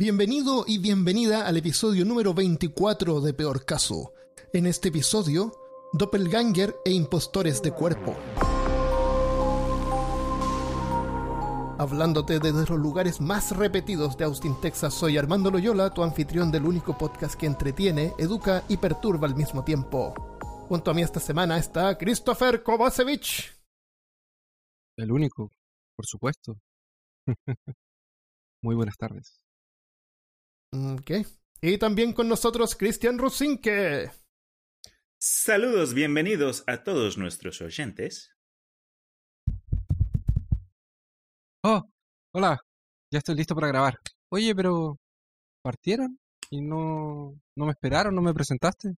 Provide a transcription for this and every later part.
Bienvenido y bienvenida al episodio número 24 de Peor Caso. En este episodio, Doppelganger e impostores de cuerpo. Hablándote desde los lugares más repetidos de Austin, Texas, soy Armando Loyola, tu anfitrión del único podcast que entretiene, educa y perturba al mismo tiempo. Junto a mí esta semana está Christopher Kovacevic. El único, por supuesto. Muy buenas tardes. Ok. Y también con nosotros Cristian Rusinque. Saludos, bienvenidos a todos nuestros oyentes. Oh, hola, ya estoy listo para grabar. Oye, pero partieron y no, no me esperaron, no me presentaste.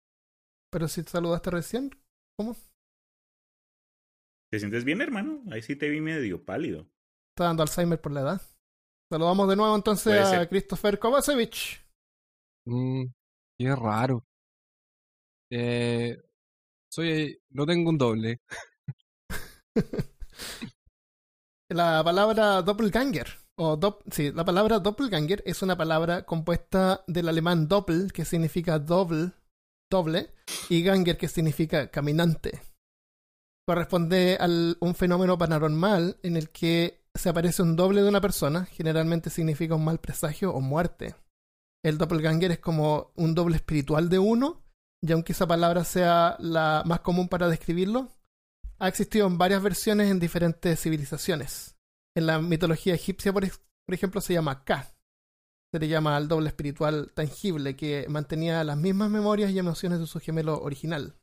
Pero si te saludaste recién, ¿cómo? ¿Te sientes bien, hermano? Ahí sí te vi medio pálido. Está dando Alzheimer por la edad. Saludamos de nuevo entonces a. Christopher Kovacevic. Mm, qué raro. Eh, soy, no tengo un doble. La palabra doppelganger, o dop- sí, la palabra doppelganger es una palabra compuesta del alemán doppel, que significa doble, doble, y ganger, que significa caminante. Corresponde a un fenómeno paranormal en el que se aparece un doble de una persona, generalmente significa un mal presagio o muerte. El doppelganger es como un doble espiritual de uno, y aunque esa palabra sea la más común para describirlo, ha existido en varias versiones en diferentes civilizaciones. En la mitología egipcia, por, ejemplo, se llama Ka. Se le llama al doble espiritual tangible que mantenía las mismas memorias y emociones de su gemelo original.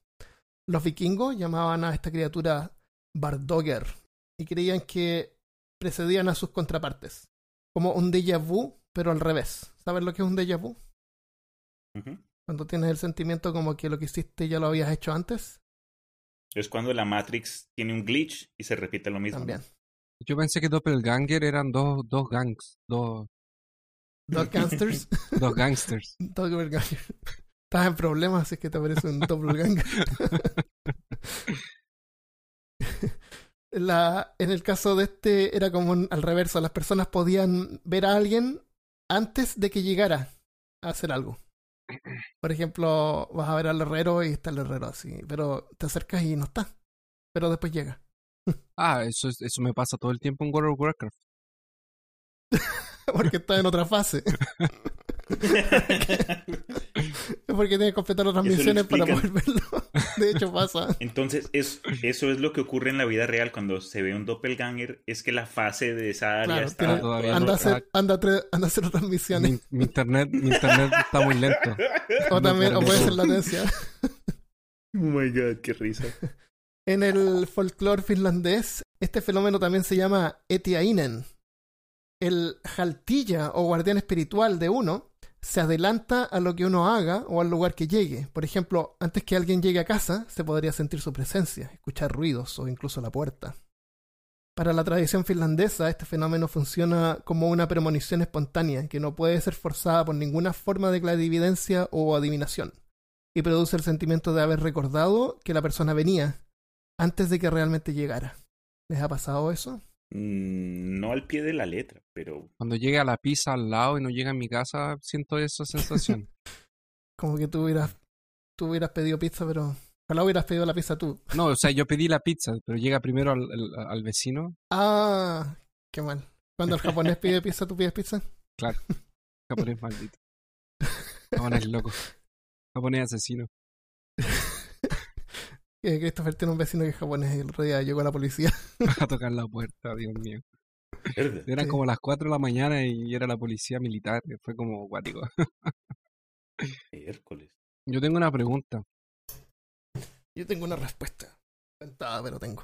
Los vikingos llamaban a esta criatura Bardoger y creían que precedían a sus contrapartes, como un déjà vu, pero al revés. ¿Sabes lo que es un déjà vu? Cuando tienes el sentimiento como que lo que hiciste ya lo habías hecho antes. Es cuando la Matrix tiene un glitch y se repite lo mismo. También. Yo pensé que Doppelganger eran dos, dos gangs, dos, Dos gangsters. dos gangsters. Doppelganger. Estás en problemas, así que te parece un doppelganger. La, en el caso de este era como un- al reverso, las personas podían ver a alguien antes de que llegara a hacer algo. Por ejemplo, vas a ver al herrero y está el herrero así, pero te acercas y no está, pero después llega. Ah, eso, es- eso me pasa todo el tiempo en World of Warcraft. Porque está en otra fase. Porque tiene que completar otras misiones para poder verlo. De hecho pasa. Entonces, es, eso es lo que ocurre en la vida real cuando se ve un doppelganger, es que la fase de esa área Claro, está... tiene- todavía anda, a no- hacer, anda, anda a hacer otras misiones. Mi, mi internet, mi internet está muy lento. o también, o puede ser latencia. Oh my god, qué risa. En el folclore finlandés, este fenómeno también se llama Etiainen. El jaltilla o guardián espiritual de uno se adelanta a lo que uno haga o al lugar que llegue. Por ejemplo, antes que alguien llegue a casa, se podría sentir su presencia, escuchar ruidos o incluso la puerta. Para la tradición finlandesa, este fenómeno funciona como una premonición espontánea que no puede ser forzada por ninguna forma de clarividencia o adivinación, y produce el sentimiento de haber recordado que la persona venía antes de que realmente llegara. ¿Les ha pasado eso? Mm, No al pie de la letra, pero... Cuando llegue a la pizza al lado y no llega a mi casa, siento esa sensación. Como que tú hubieras, tú hubieras pedido pizza, pero ojalá hubieras pedido la pizza tú. No, o sea, yo pedí la pizza, pero llega primero al, al- al vecino. Ah, qué mal. Cuando el japonés pide pizza, ¿tú pides pizza? Claro, japonés maldito. Japonés loco. Japonés asesino. Que Christopher tiene un vecino que es japonés y el otro día llegó la policía. A tocar la puerta, Dios mío. ¿verdad? Eran Sí. como las 4 de la mañana y era la policía militar. Fue como acuático. Hércules. Yo tengo una pregunta. Yo tengo una respuesta. Sentada, pero tengo.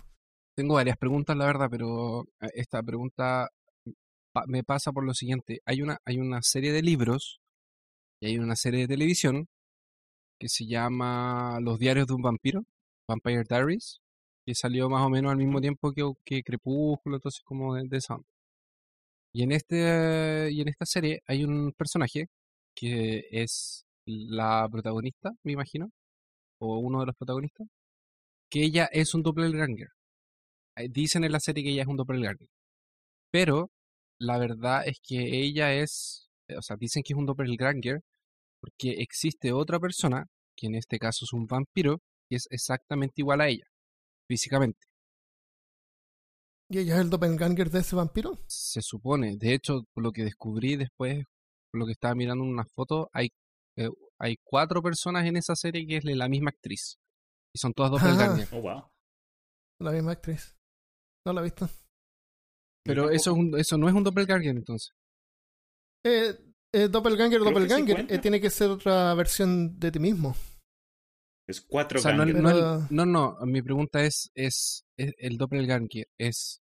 Tengo varias preguntas, la verdad, pero eh, esta pregunta pa- me pasa por lo siguiente. Hay una, hay una serie de libros y hay una serie de televisión que se llama Los diarios de un vampiro, Vampire Diaries, que salió más o menos al mismo tiempo que, Crepúsculo, entonces como de, de onda. Y en este y en esta serie hay un personaje que es la protagonista, me imagino, o uno de los protagonistas, que ella es un doppelganger. Dicen en la serie que ella es un doppelganger. Pero la verdad es que ella es o sea, dicen que es un doppelganger porque existe otra persona, que en este caso es un vampiro, que es exactamente igual a ella, físicamente. ¿Y ella es el doppelganger de ese vampiro? Se supone. De hecho, por lo que descubrí después, por lo que estaba mirando en una foto, hay, eh, hay cuatro personas en esa serie que es la misma actriz. Y son todas doppelganger. Oh, wow. La misma actriz. No la he visto. Pero eso, es un- eso no es un doppelganger entonces. Eh, eh, doppelganger, Creo que sí doppelganger. eh, tiene que ser otra versión de ti mismo. Es cuatro O sea, no, no, Pero- no, no, mi pregunta es, es, es el doppelganger es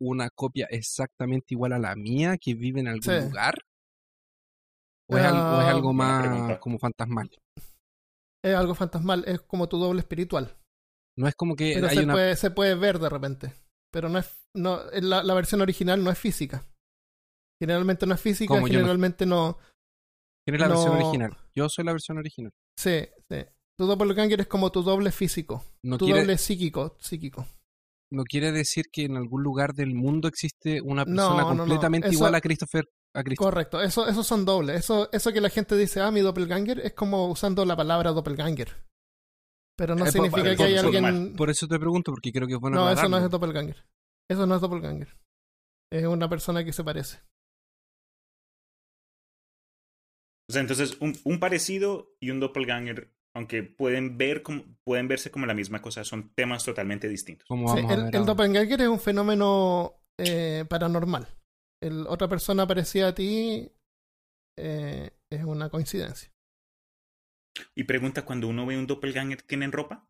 una copia exactamente igual a la mía que vive en algún Sí. lugar? ¿O es, algo, o es Ah, algo más pregunta. como fantasmal? Es algo fantasmal. Es como tu doble espiritual. No es como que Pero hay se, una... puede, se puede ver de repente. Pero no es. No, la, la versión original no es física. Generalmente no es física, generalmente no. ¿Quién es la versión no- original? Yo soy la versión original. Sí, sí. Tu doppelganger es como tu doble físico. No tu quiere, doble psíquico. psíquico. no quiere decir que en algún lugar del mundo existe una No, persona no, no. completamente Eso- igual a Christopher. A Christopher. Correcto. Eso, esos son dobles. Eso, eso que la gente dice, ah, mi doppelganger, es como usando la palabra doppelganger. Pero no Eh, significa por- que hay por- alguien. mal. Por eso te pregunto, porque creo que es bueno no, eso no es doppelganger. Eso no es doppelganger. Es una persona que se parece. O sea, entonces un, un parecido y un doppelganger, aunque pueden ver como, pueden verse como la misma cosa, son temas totalmente distintos. Sí, el, el doppelganger es un fenómeno eh, paranormal. El, otra persona parecida a ti eh, es una coincidencia. Y pregunta, cuando uno ve un doppelganger, ¿tienen ropa?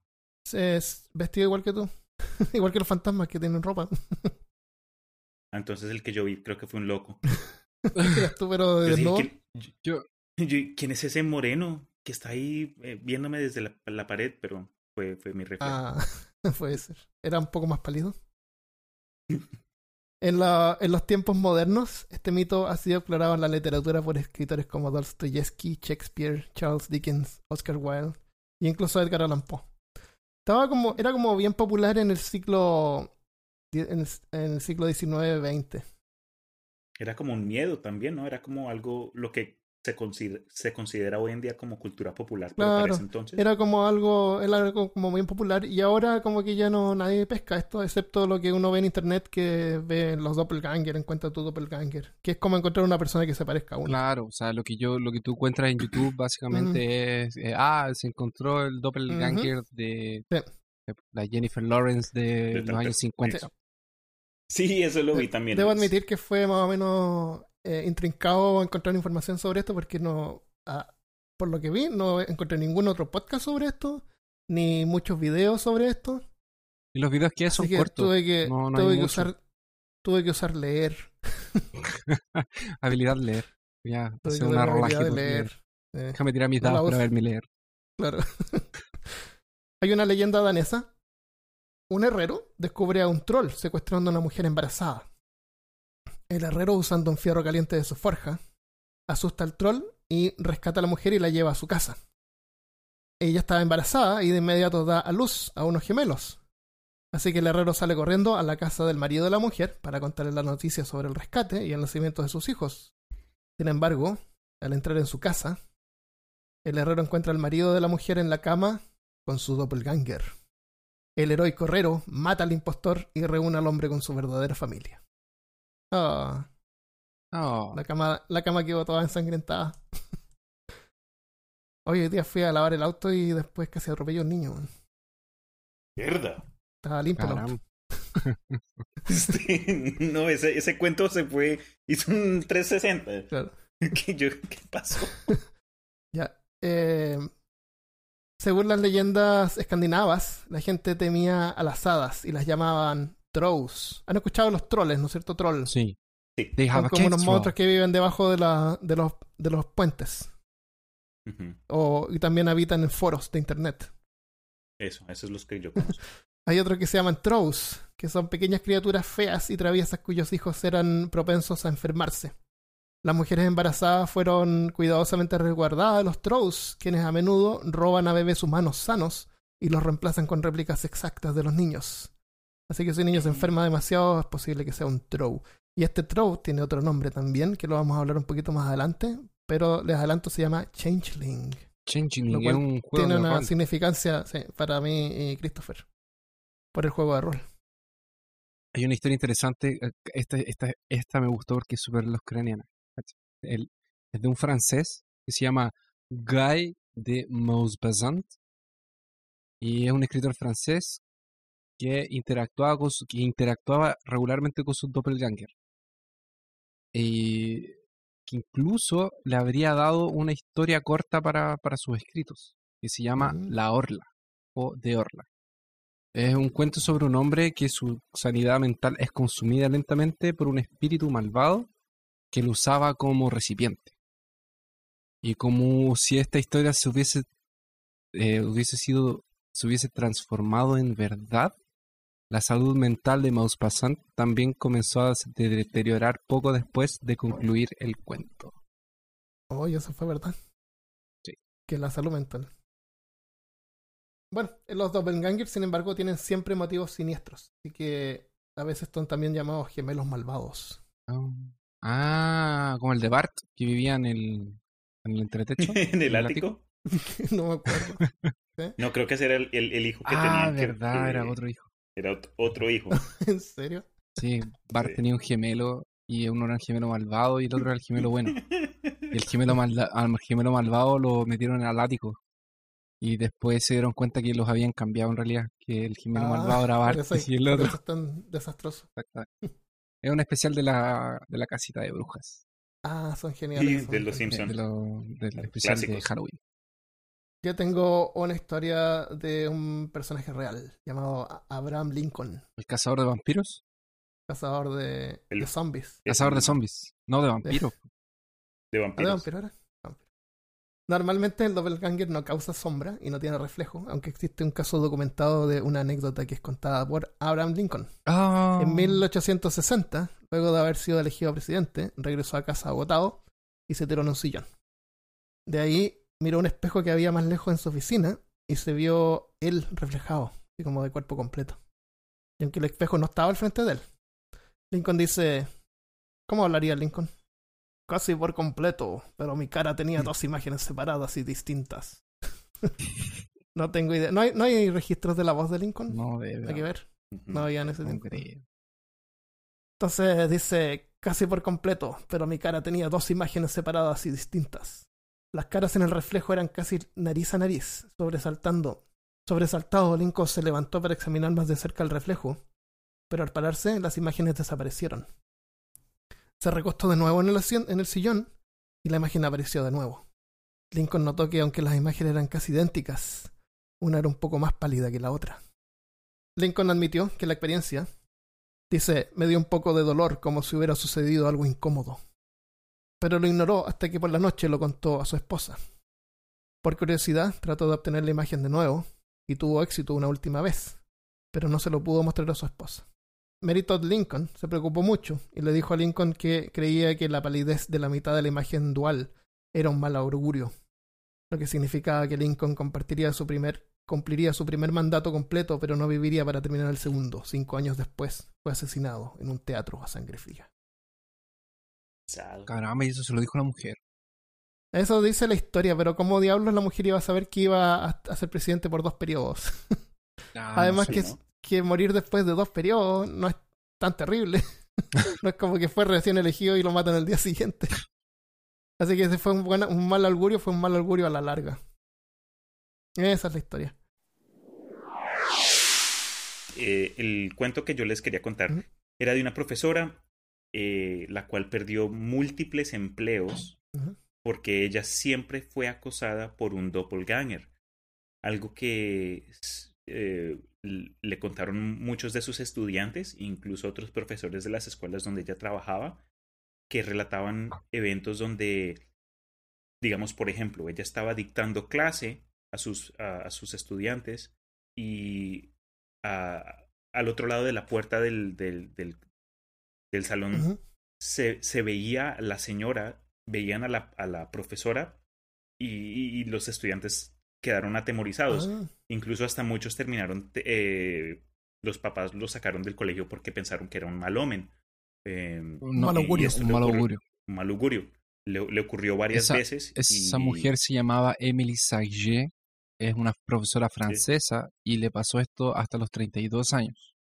Es vestido igual que tú. igual que los fantasmas que tienen ropa. Ah, Entonces el que yo vi creo que fue un loco. Tú, pero Yo dije, desnudo. ¿quién, Yo- yo- ¿quién es ese moreno que está ahí eh, viéndome desde la, la pared? Pero fue, fue mi reflejo. Ah, puede ser. Era un poco más pálido. En, la- en los tiempos modernos, este mito ha sido explorado en la literatura por escritores como Dostoyevsky, Shakespeare, Charles Dickens, Oscar Wilde e incluso Edgar Allan Poe. Estaba como, era como bien popular en el siglo en el, en el siglo XIX-XX. Era como un miedo también, ¿no? Era como algo lo que se considera, se considera hoy en día como cultura popular. Pero para Claro, ese entonces. Era como algo, era algo como bien popular y ahora como que ya no nadie pesca esto, excepto lo que uno ve en internet que ve los doppelganger, encuentra tu doppelganger, que es como encontrar una persona que se parezca a uno. Claro, o sea, lo que yo, lo que tú encuentras en YouTube básicamente es, eh, ah, se encontró el doppelganger de, Sí. de la Jennifer Lawrence de, De los años 50. Sí. Sí, eso lo vi también. Debo admitir que fue más o menos eh, intrincado encontrar información sobre esto porque no, ah, por lo que vi, no encontré ningún otro podcast sobre esto, ni muchos videos sobre esto. Y los videos que hay son que cortos. tuve que, no- no tuve que usar, tuve que usar leer, Habilidad leer. Ya, hacer una rolaje de leer. Eh, Déjame tirar mis dados para uso. verme leer. Claro. Hay una leyenda danesa. Un herrero descubre a un troll secuestrando a una mujer embarazada. El herrero, usando un fierro caliente de su forja, asusta al troll y rescata a la mujer y la lleva a su casa. Ella estaba embarazada y de inmediato da a luz a unos gemelos. Así que el herrero sale corriendo a la casa del marido de la mujer para contarle la noticia sobre el rescate y el nacimiento de sus hijos. Sin embargo, al entrar en su casa, el herrero encuentra al marido de la mujer en la cama con su doppelganger. El heroico herrero mata al impostor y reúne al hombre con su verdadera familia. Ah, Oh, la cama, la cama quedó toda ensangrentada. Hoy día fui a lavar el auto y después casi atropellé a un niño. man. Mierda. Estaba limpio el auto. caramba. No, ese, ese cuento se fue. Hizo un 360. Claro. ¿Qué, yo, ¿Qué pasó? Ya. Eh, según las leyendas escandinavas, la gente temía a las hadas y las llamaban trolls. ¿Han escuchado los troles, no es cierto? Trolls. Sí. Sí. Son como unos monstruos que viven debajo de, la, de, los, de los puentes. O, y también habitan en foros de internet. Eso, esos son los que yo conozco. Hay otros que se llaman trolls, que son pequeñas criaturas feas y traviesas cuyos hijos eran propensos a enfermarse. Las mujeres embarazadas fueron cuidadosamente resguardadas de los trolls, quienes a menudo roban a bebés humanos sanos y los reemplazan con réplicas exactas de los niños. Así que si un niño se enferma demasiado, es posible que sea un troll. Y este trope tiene otro nombre también, que lo vamos a hablar un poquito más adelante, pero les adelanto se llama Changeling. Changeling Lo es cual un juego Tiene una significancia sí, para mí y Christopher. Por el juego de rol. Hay una historia interesante. eh, Esta, esta, esta me gustó porque es súper los ucraniana. El, es de un francés que se llama Guy de Maupassant. Y es un escritor francés que interactuaba, con su- que interactuaba regularmente con su doppelganger. Y que incluso le habría dado una historia corta para, para sus escritos, que se llama Mm. La Orla o De Orla. Es un cuento sobre un hombre que su sanidad mental es consumida lentamente por un espíritu malvado que lo usaba como recipiente. Y como si esta historia se hubiese, eh, hubiese sido, se hubiese transformado en verdad, la salud mental de Maupassant también comenzó a deteriorar poco después de concluir el cuento. Oye, eso fue verdad. Sí. Que la salud mental. Bueno, los doppelgangers, sin embargo, tienen siempre motivos siniestros. Así que a veces son también llamados gemelos malvados. Ah, como el de Bart, que vivía en el, en el entretecho. ¿En el ático? no me acuerdo. No, creo que ese era el, el- el hijo que Ah, tenía. que- verdad, que- era otro hijo. Era ot- otro hijo. ¿En serio? Sí, Bart Sí. tenía un gemelo y uno era el gemelo malvado y el otro era el gemelo bueno. Y el gemelo, malda- al gemelo malvado lo metieron al ático. Y después se dieron cuenta que los habían cambiado en realidad, que el gemelo Ah, malvado era Bart eso, y el otro. eso es tan desastroso. Es un especial de la, de la casita de brujas. Ah, son Y geniales. de son los geniales. De, Simpson. de lo- del especial de. Halloween. Yo tengo una historia de un personaje real llamado Abraham Lincoln, ¿El cazador de vampiros? cazador de, El- de zombies. Es Cazador de zombies. No, de vampiros. De ¿Ah, de vampiros. vampiro era? Vampiro. Normalmente el doppelganger no causa sombra y no tiene reflejo, aunque existe un caso documentado de una anécdota que es contada por Abraham Lincoln. Ah, En 1860, luego de haber sido elegido presidente, regresó a casa agotado y se tiró en un sillón. De ahí miró un espejo que había más lejos en su oficina y se vio él reflejado, así como de cuerpo completo. Y aunque el espejo no estaba al frente de él, Lincoln dice, ¿cómo hablaría Lincoln? Casi por completo, pero mi cara tenía dos imágenes separadas y distintas. no tengo idea. ¿No hay, ¿No hay registros de la voz de Lincoln? No, de Hay que ver. No había en ese tiempo. Entonces dice casi por completo, pero mi cara tenía dos imágenes separadas y distintas. Las caras en el reflejo eran casi nariz a nariz, sobresaltando. Sobresaltado, Lincoln se levantó para examinar más de cerca el reflejo, pero al pararse las imágenes desaparecieron. Se recostó de nuevo en el, en el sillón y la imagen apareció de nuevo. Lincoln notó que aunque las imágenes eran casi idénticas, una era un poco más pálida que la otra. Lincoln admitió que la experiencia, Dice, me dio un poco de dolor como si hubiera sucedido algo incómodo. Pero lo ignoró hasta que por la noche lo contó a su esposa. Por curiosidad, trató de obtener la imagen de nuevo y tuvo éxito una última vez, pero no se lo pudo mostrar a su esposa. Mary Lincoln se preocupó mucho y le dijo a Lincoln que creía que la palidez de la mitad de la imagen dual era un mal augurio, lo que significaba que Lincoln compartiría su primer cumpliría su primer mandato completo, pero no viviría para terminar el segundo. Cinco años después fue asesinado en un teatro a sangre fría. Sad. Caramba, y eso se lo dijo la mujer. Eso dice la historia, pero ¿cómo diablos la mujer iba a saber que iba a, ser presidente por dos periodos? Ah, Además sé, que, ¿no? que morir después de dos periodos no es tan terrible. no es como que fue recién elegido y lo matan el día siguiente. Así que ese fue un, buen- un mal augurio, fue un mal augurio a la larga. Esa es la historia. Eh, el cuento que yo les quería contar era de una profesora, eh, la cual perdió múltiples empleos porque ella siempre fue acosada por un doppelganger. Algo que eh, le contaron muchos de sus estudiantes, incluso otros profesores de las escuelas donde ella trabajaba, que relataban eventos donde, digamos, por ejemplo, ella estaba dictando clase a sus, a, a sus estudiantes y a- al otro lado de la puerta del, del, del, del salón se, se veía la señora, veían a la, a la profesora y, y- y los estudiantes quedaron atemorizados. Ah, Incluso hasta muchos terminaron, eh, los papás los sacaron del colegio porque pensaron que era un mal omen. eh, No, mal augurio, un le mal ocurrió- augurio. un mal augurio. Le, le ocurrió varias Esa- veces. Esa y- mujer se llamaba Emily Saget, es una profesora francesa y le pasó esto hasta los 32 años.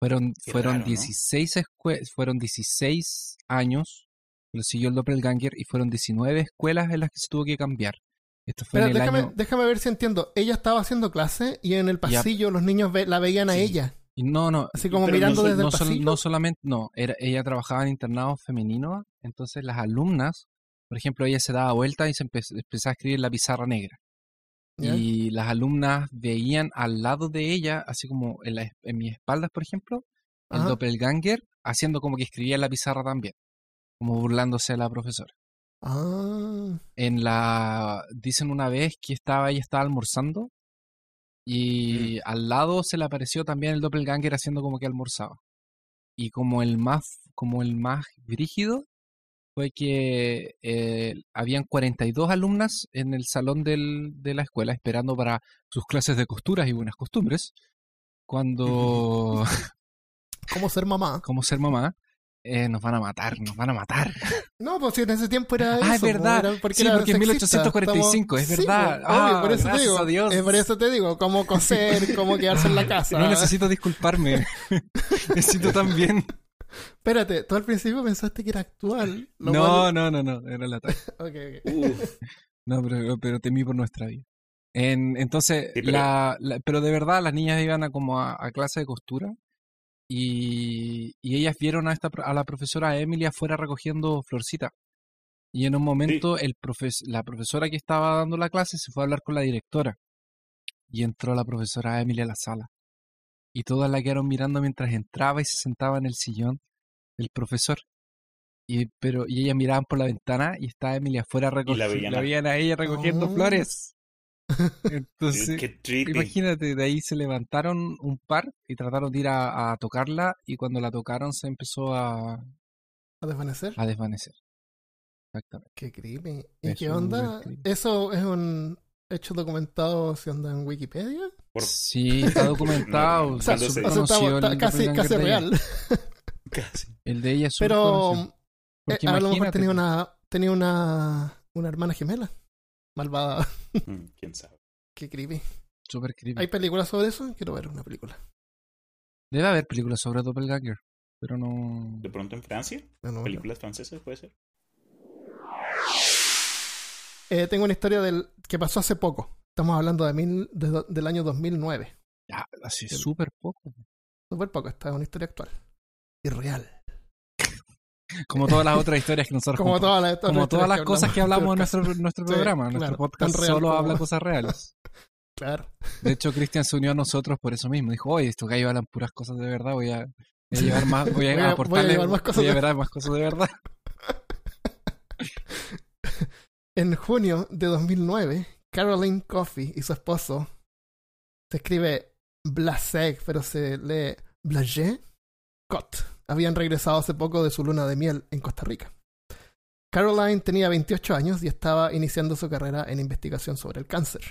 Fueron, Qué fueron, raro, ¿no? 16 escue- fueron 16 años que lo siguió el doppelganger y fueron 19 escuelas en las que se tuvo que cambiar. Esto fue Pero en el déjame, año... déjame ver si entiendo. Ella estaba haciendo clase y en el pasillo los niños ve- la veían a ella. no, no, Así como no mirando desde no, el pasillo. no solamente, no, era, ella trabajaba en internados femeninos, entonces las alumnas, por ejemplo, ella se daba vuelta y se empe- empezaba a escribir en la pizarra negra. ¿Ya? Y las alumnas veían al lado de ella, así como en, la, en mis espaldas, por ejemplo, el Ajá. doppelganger, haciendo como que escribía en la pizarra también, como burlándose de la profesora. Ah, En la, dicen una vez que estaba, ella estaba almorzando y al lado se le apareció también el doppelganger haciendo como que almorzaba. Y como el más, como el más brígido fue que eh, habían 42 alumnas en el salón del- de la escuela esperando para sus clases de costuras y buenas costumbres. Cuando, ¿cómo ser mamá? como ser mamá, eh, nos van a matar, nos van a matar. No, pues si en ese tiempo era eso. Ah, es po, verdad. era porque Sí, era porque en sexista. 1845, es Sí, verdad. po, obvio, Ah, por eso te digo. a Dios. eh, por eso te digo, cómo coser, cómo quedarse en la casa. No necesito disculparme. necesito también. Espérate, tú al principio pensaste que era actual. No, cual- no, no, no. Era la talla. Ok, ok. Uf, No, pero, pero temí por nuestra vida. En- entonces, Sí, pero- la, la- pero de verdad las niñas iban a como a, a clase de costura y, y ellas vieron a, esta, pro- a la profesora Emily afuera recogiendo florcita. Y en un momento el profes, la profesora que estaba dando la clase se fue a hablar con la directora. Y entró la profesora Emily a la sala. Y todas la quedaron mirando mientras entraba y se sentaba en el sillón del profesor. Y, pero, y ellas miraban por la ventana y estaba Emily afuera recogiendo. La a- veían a ella recogiendo Oh. flores. Entonces, imagínate, de ahí se levantaron un par y trataron de ir a, a tocarla y cuando la tocaron se empezó a, ¿A desvanecer? a desvanecer. Exactamente. Qué creepy. ¿Y Es qué onda? ¿Eso es un hecho documentado si anda en Wikipedia? Por- Sí, está documentado. No, O sea, ¿Cuándo es se- eso está- casi, casi real. Casi. El de ella es. Pero eh, a lo mejor tenía una, tenía una, una hermana gemela. Malvada. Mm, ¿Quién sabe? Qué creepy. súper creepy. ¿Hay películas sobre eso? Quiero ver una película. Debe haber películas sobre Doppelganger, pero no... ¿De pronto en Francia? No, no, no. ¿Películas francesas puede ser? Eh, tengo una historia del que pasó hace poco. Estamos hablando de mil, de del año 2009. Ya, así El- súper poco. Súper poco. Esta es una historia actual. Y real. Como todas las otras historias que nosotros Como todas las, como todas las cosas que hablamos en nuestro, nuestro Sí, programa. claro, nuestro podcast solo como- habla cosas reales. Claro. De hecho, Cristian se unió a nosotros por eso mismo. Dijo, oye, estos gallos hablan puras cosas de verdad, voy a, voy a llevar más, voy a, Voy a- voy a aportarle, llevar más cosas voy a de- más cosas de verdad. En junio de 2009, Caroline Coffey y su esposo se escribe Blasek, pero se lee Blagé Cot. Habían regresado hace poco de su luna de miel en Costa Rica. Caroline tenía 28 años y estaba iniciando su carrera en investigación sobre el cáncer.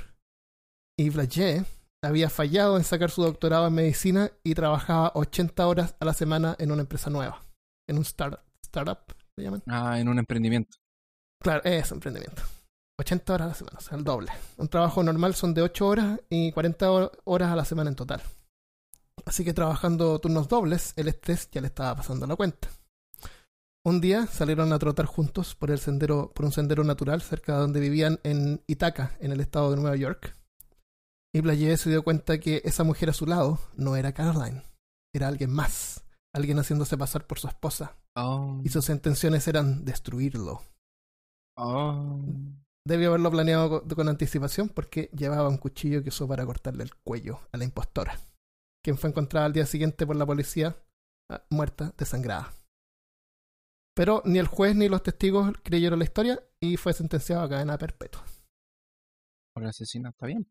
Y Blagé había fallado en sacar su doctorado en medicina y trabajaba 80 horas a la semana en una empresa nueva, en un start- startup, ¿se llaman? Ah, en un emprendimiento. Claro, es emprendimiento. 80 horas a la semana, o sea, el doble. Un trabajo normal son de 8 horas y 40 hor- horas a la semana en total. Así que trabajando turnos dobles, el estrés ya le estaba pasando la cuenta. Un día salieron a trotar juntos por el sendero, por un sendero natural cerca de donde vivían en Ithaca, en el estado de Nueva York. Y Blayé se dio cuenta que esa mujer a su lado no era Caroline, era alguien más, alguien haciéndose pasar por su esposa. Oh, Y sus intenciones eran destruirlo. Oh. Debió haberlo planeado co- con anticipación porque llevaba un cuchillo que usó para cortarle el cuello a la impostora, quien fue encontrada al día siguiente por la policía ah, muerta, desangrada. Pero ni el juez ni los testigos creyeron la historia y fue sentenciado a cadena perpetua. Por el asesino está bien.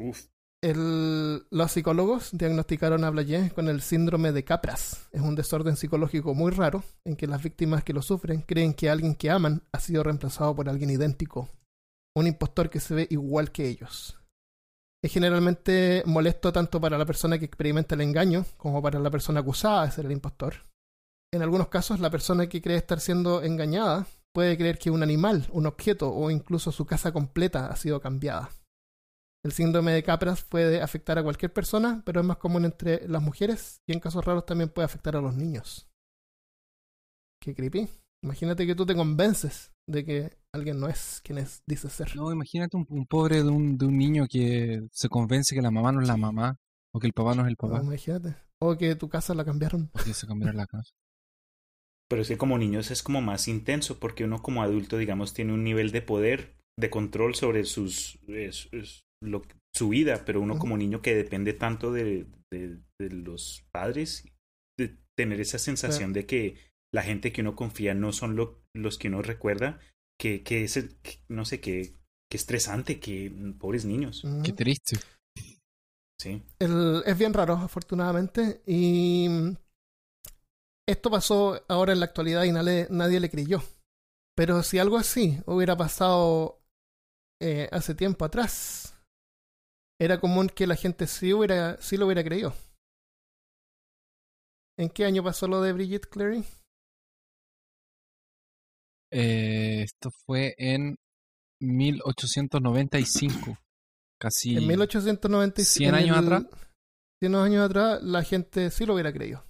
Uf. Los psicólogos diagnosticaron a Blayé con el síndrome de Capras. Es un desorden psicológico muy raro en que las víctimas que lo sufren creen que alguien que aman ha sido reemplazado por alguien idéntico, un impostor que se ve igual que ellos. Es generalmente molesto tanto para la persona que experimenta el engaño como para la persona acusada de ser el impostor. en algunos casos la persona que cree estar siendo engañada puede creer que un animal, un objeto o incluso su casa completa ha sido cambiada. El síndrome de Capras puede afectar a cualquier persona, pero es más común entre las mujeres y en casos raros también puede afectar a los niños. Qué creepy. Imagínate que tú te convences de que alguien no es quien es, dice ser. No, imagínate un, un pobre de un, de un niño que se convence que la mamá no es la mamá o que el papá no es el papá. No, imagínate. O que tu casa la cambiaron. O que se cambiaron la casa. Pero es que como niños es como más intenso porque uno como adulto, digamos, tiene un nivel de poder, de control sobre sus, lo- su vida, pero uno como niño que depende tanto de, de, de los padres, de tener esa sensación de que la gente que uno confía no son lo- los que uno recuerda, que, que es, el- que- no sé, que, que estresante, que mm, pobres niños, Ujú. Qué triste. sí. El- es bien raro, afortunadamente. Y mm, esto pasó ahora en la actualidad y nadie, nadie le creyó. Pero si algo así hubiera pasado eh, hace tiempo atrás, era común que la gente sí, hubiera, sí lo hubiera creído. ¿En qué año pasó lo de Brigitte Clary? Eh, esto fue en 1895. Casi En 1895. 100 en años el- atrás. 100 años atrás, la gente sí lo hubiera creído.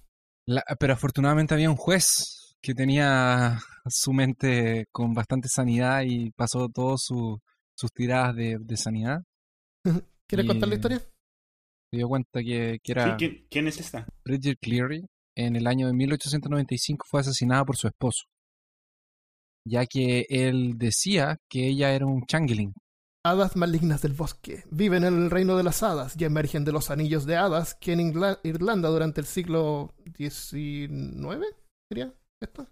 La- pero afortunadamente había un juez que tenía su mente con bastante sanidad y pasó todas su- sus tiradas de, de sanidad. ¿Quieres Y- contar la historia? Se dio cuenta que, que Sí, era ¿quién, quién es esta? Bridget Cleary. En el año de 1895 fue asesinada por su esposo, ya que él decía que ella era un changeling. Hadas malignas del bosque viven en el reino de las hadas y emergen de los anillos de hadas que en Irlanda durante el siglo XIX, sería esto.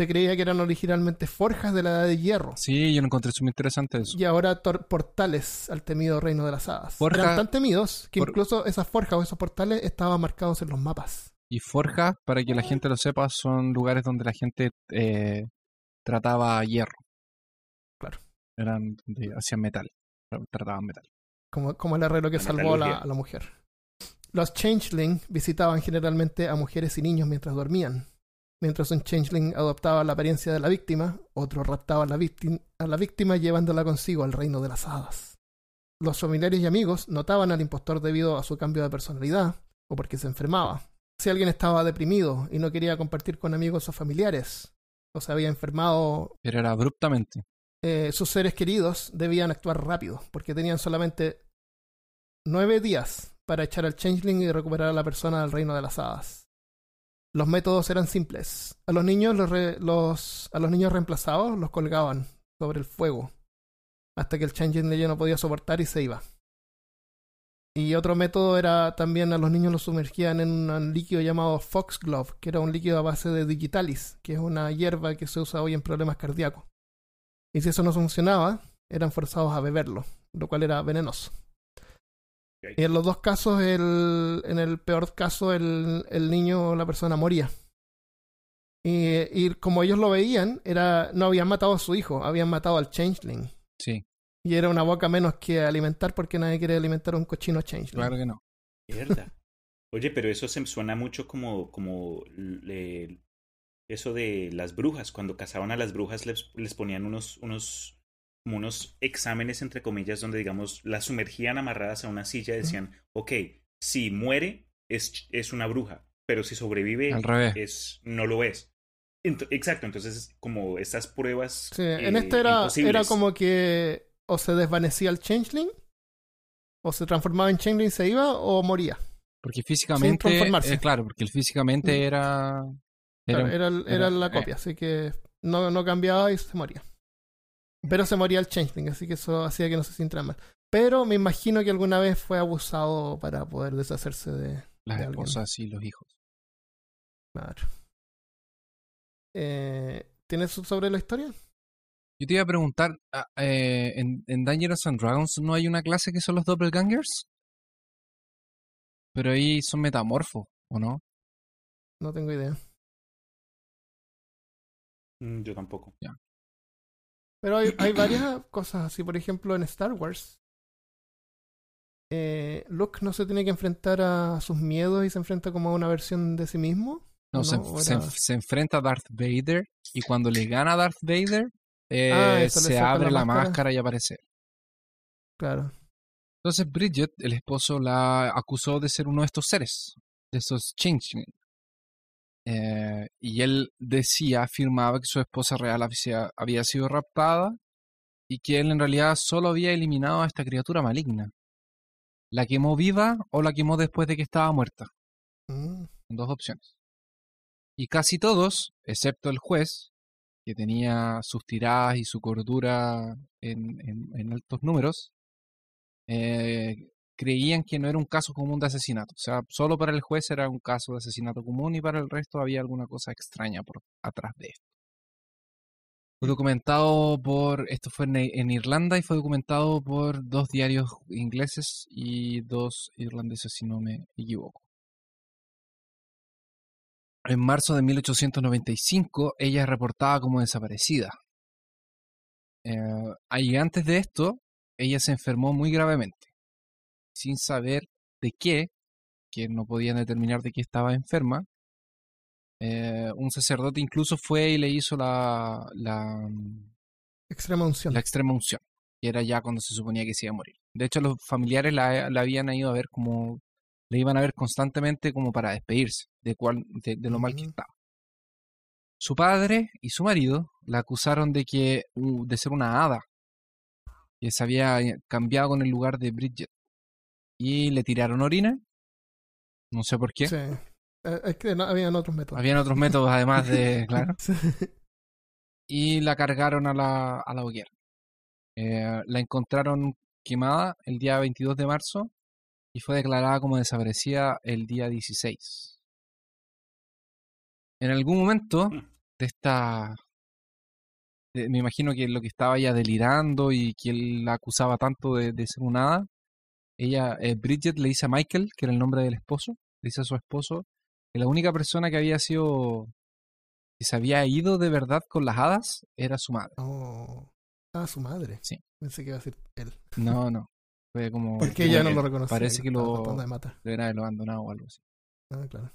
Se creía que eran originalmente forjas de la edad de hierro Sí, yo lo encontré muy interesante eso. y ahora portales al temido reino de las hadas. Forja- Eran tan temidos que por- incluso esas forjas o esos portales estaban marcados en los mapas. Y forjas, para que la gente lo sepa, son lugares donde la gente eh, trataba hierro. Claro. Eran donde hacían metal. Trataban metal. como, como el herrero que La salvó a la, a la mujer. Los changeling visitaban generalmente a mujeres y niños mientras dormían. Mientras un changeling adoptaba la apariencia de la víctima, otro raptaba a la, víctima, a la víctima llevándola consigo al reino de las hadas. Los familiares y amigos notaban al impostor debido a su cambio de personalidad o porque se enfermaba. Si alguien estaba deprimido y no quería compartir con amigos o familiares, o se había enfermado Pero era abruptamente. eh, sus seres queridos debían actuar rápido, porque tenían solamente nueve días para echar al changeling y recuperar a la persona del reino de las hadas. Los métodos eran simples. A los niños, los re- los- a los niños reemplazados los colgaban sobre el fuego hasta que el changeling ya no podía soportar y se iba. Y otro método era también a los niños los sumergían en un líquido llamado Foxglove, que era un líquido a base de digitalis, que es una hierba que se usa hoy en problemas cardíacos. Y si eso no funcionaba, eran forzados a beberlo, lo cual era venenoso. Y en los dos casos, el, en el peor caso, el, el niño o la persona moría. Y, y como ellos lo veían, era no habían matado a su hijo, habían matado al changeling. Sí, Y era una boca menos que alimentar porque nadie quiere alimentar a un cochino changeling. claro que no. Mierda. Oye, pero eso se suena mucho como, como le- eso de las brujas. Cuando cazaban a las brujas les, les ponían unos, unos, como unos exámenes, entre comillas, donde, digamos, las sumergían amarradas a una silla y decían, ok, si muere es, es una bruja, pero si sobrevive Al revés. es, no lo es. Ent- exacto, entonces como estas pruebas... Sí, en eh, este era, era como que o se desvanecía el changeling, o se transformaba en changeling y se iba, o moría. Porque físicamente. transformarse. eh, claro, porque él físicamente Mm. era. Era, Claro, era, el- era era- la eh. copia, así que no, no cambiaba y se moría. Pero se moría el changeling, así que eso hacía que no se sintiera mal. Pero me imagino que alguna vez fue abusado para poder deshacerse de... las de alguien. esposas y los hijos. Claro. Eh, ¿Tienes sobre la historia? Yo te iba a preguntar, ah, eh, en, en Dangerous and Dragons no hay una clase que son los doppelgangers? Pero ahí son metamorfos, ¿o no? No tengo idea. Mm, Yo tampoco. Pero hay, hay varias cosas así. Por ejemplo, en Star Wars, eh, Luke no se tiene que enfrentar a sus miedos y se enfrenta como a una versión de sí mismo. No, se, ¿no? se- Era- se enfrenta a Darth Vader y cuando le gana a Darth Vader, eh, Ah, se abre la máscara. máscara y aparece. Claro. Entonces Bridget, el esposo, la acusó de ser uno de estos seres, de esos changeling. Eh, y él decía, afirmaba que su esposa real había, había sido raptada y que él en realidad solo había eliminado a esta criatura maligna. ¿La quemó viva o la quemó después de que estaba muerta? Mm, Son dos opciones. Y casi todos, excepto el juez, que tenía sus tiradas y su cordura en, en- en altos números, eh, creían que no era un caso común de asesinato. O sea, solo para el juez era un caso de asesinato común y para el resto había alguna cosa extraña por atrás de esto. Fue documentado por, esto fue en, Irlanda y fue documentado por dos diarios ingleses y dos irlandeses, si no me equivoco. En marzo de 1895, ella es reportada como desaparecida. Eh, y antes de esto, ella se enfermó muy gravemente, sin saber de qué, que no podían determinar de qué estaba enferma. Eh, un sacerdote incluso fue y le hizo la, la, Extrema unción. la extrema unción, que era ya cuando se suponía que se iba a morir. De hecho, los familiares la, la habían ido a ver como, le iban a ver constantemente como para despedirse de, cuál, de, de lo mal que estaba. Su padre y su marido la acusaron de que uh, de ser una hada que se había eh, cambiado con el lugar de Bridget y le tiraron orina. No sé por qué. Sí. Eh, es que no, habían otros métodos. Habían otros métodos además de, claro, Sí. y la cargaron a la, a la hoguera. Eh, la encontraron quemada el día 22 de marzo y fue declarada como desaparecida el día 16. En algún momento de esta... de- me imagino que lo que estaba ya delirando y que él la acusaba tanto de, de ser una hada, ella, eh, Bridget le dice a Michael, que era el nombre del esposo, le dice a su esposo, que la única persona que había sido, que se había ido de verdad con las hadas era su madre. Oh. Ah, su madre. Sí. Pensé que iba a decir él. No, no. Fue como... Porque ella no lo reconocía. Parece que lo, de era lo abandonado o algo así. Ah, claro.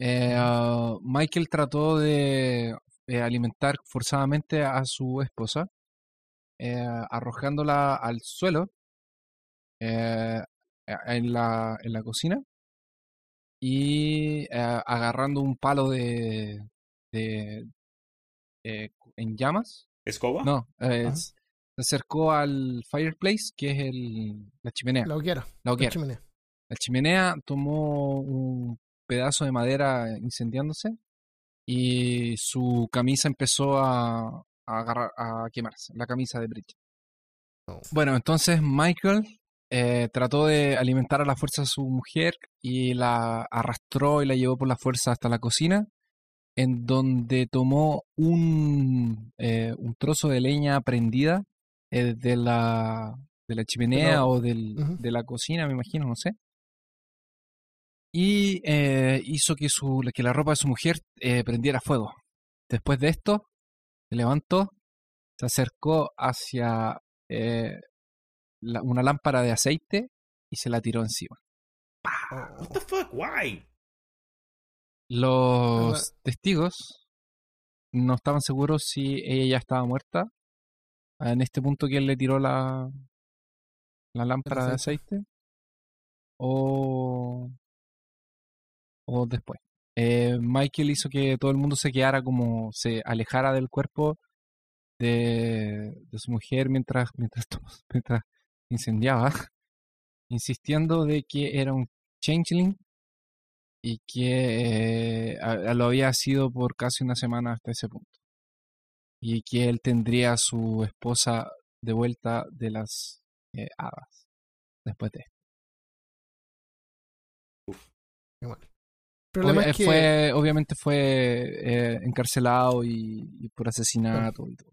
Eh, ah, Michael trató de eh, alimentar forzadamente a su esposa, eh, arrojándola al suelo eh, en, la, en la cocina y eh, agarrando un palo de, de eh, en llamas. ¿Escoba? No, eh, se acercó al fireplace, que es el, la chimenea. La hoguera. La La hoguera. chimenea. La chimenea tomó un pedazo de madera incendiándose y su camisa empezó a, a, agarrar- a quemarse, la camisa de Bridget. Oh. Bueno, entonces Michael eh, trató de alimentar a la fuerza a su mujer y la arrastró y la llevó por la fuerza hasta la cocina, en donde tomó un, eh, un trozo de leña prendida eh, de, la, de la chimenea o del, de la cocina, me imagino, no sé. Y hizo que, su, que la ropa de su mujer prendiera fuego. Después de esto, se levantó, se acercó hacia eh, la- una lámpara de aceite y se la tiró encima. Oh. What the fuck? Why? Los testigos no estaban seguros si ella ya estaba muerta en este punto que él le tiró la, la lámpara de aceite o, o después. Eh, Michael hizo que todo el mundo se quedara como se alejara del cuerpo de, de su mujer mientras, mientras incendiaba, insistiendo de que era un changeling y que eh, a- a- lo había sido por casi una semana hasta ese punto. Y que él tendría a su esposa de vuelta de las eh, hadas después de esto. Es que fue, obviamente fue eh, encarcelado y, y por asesinato y todo.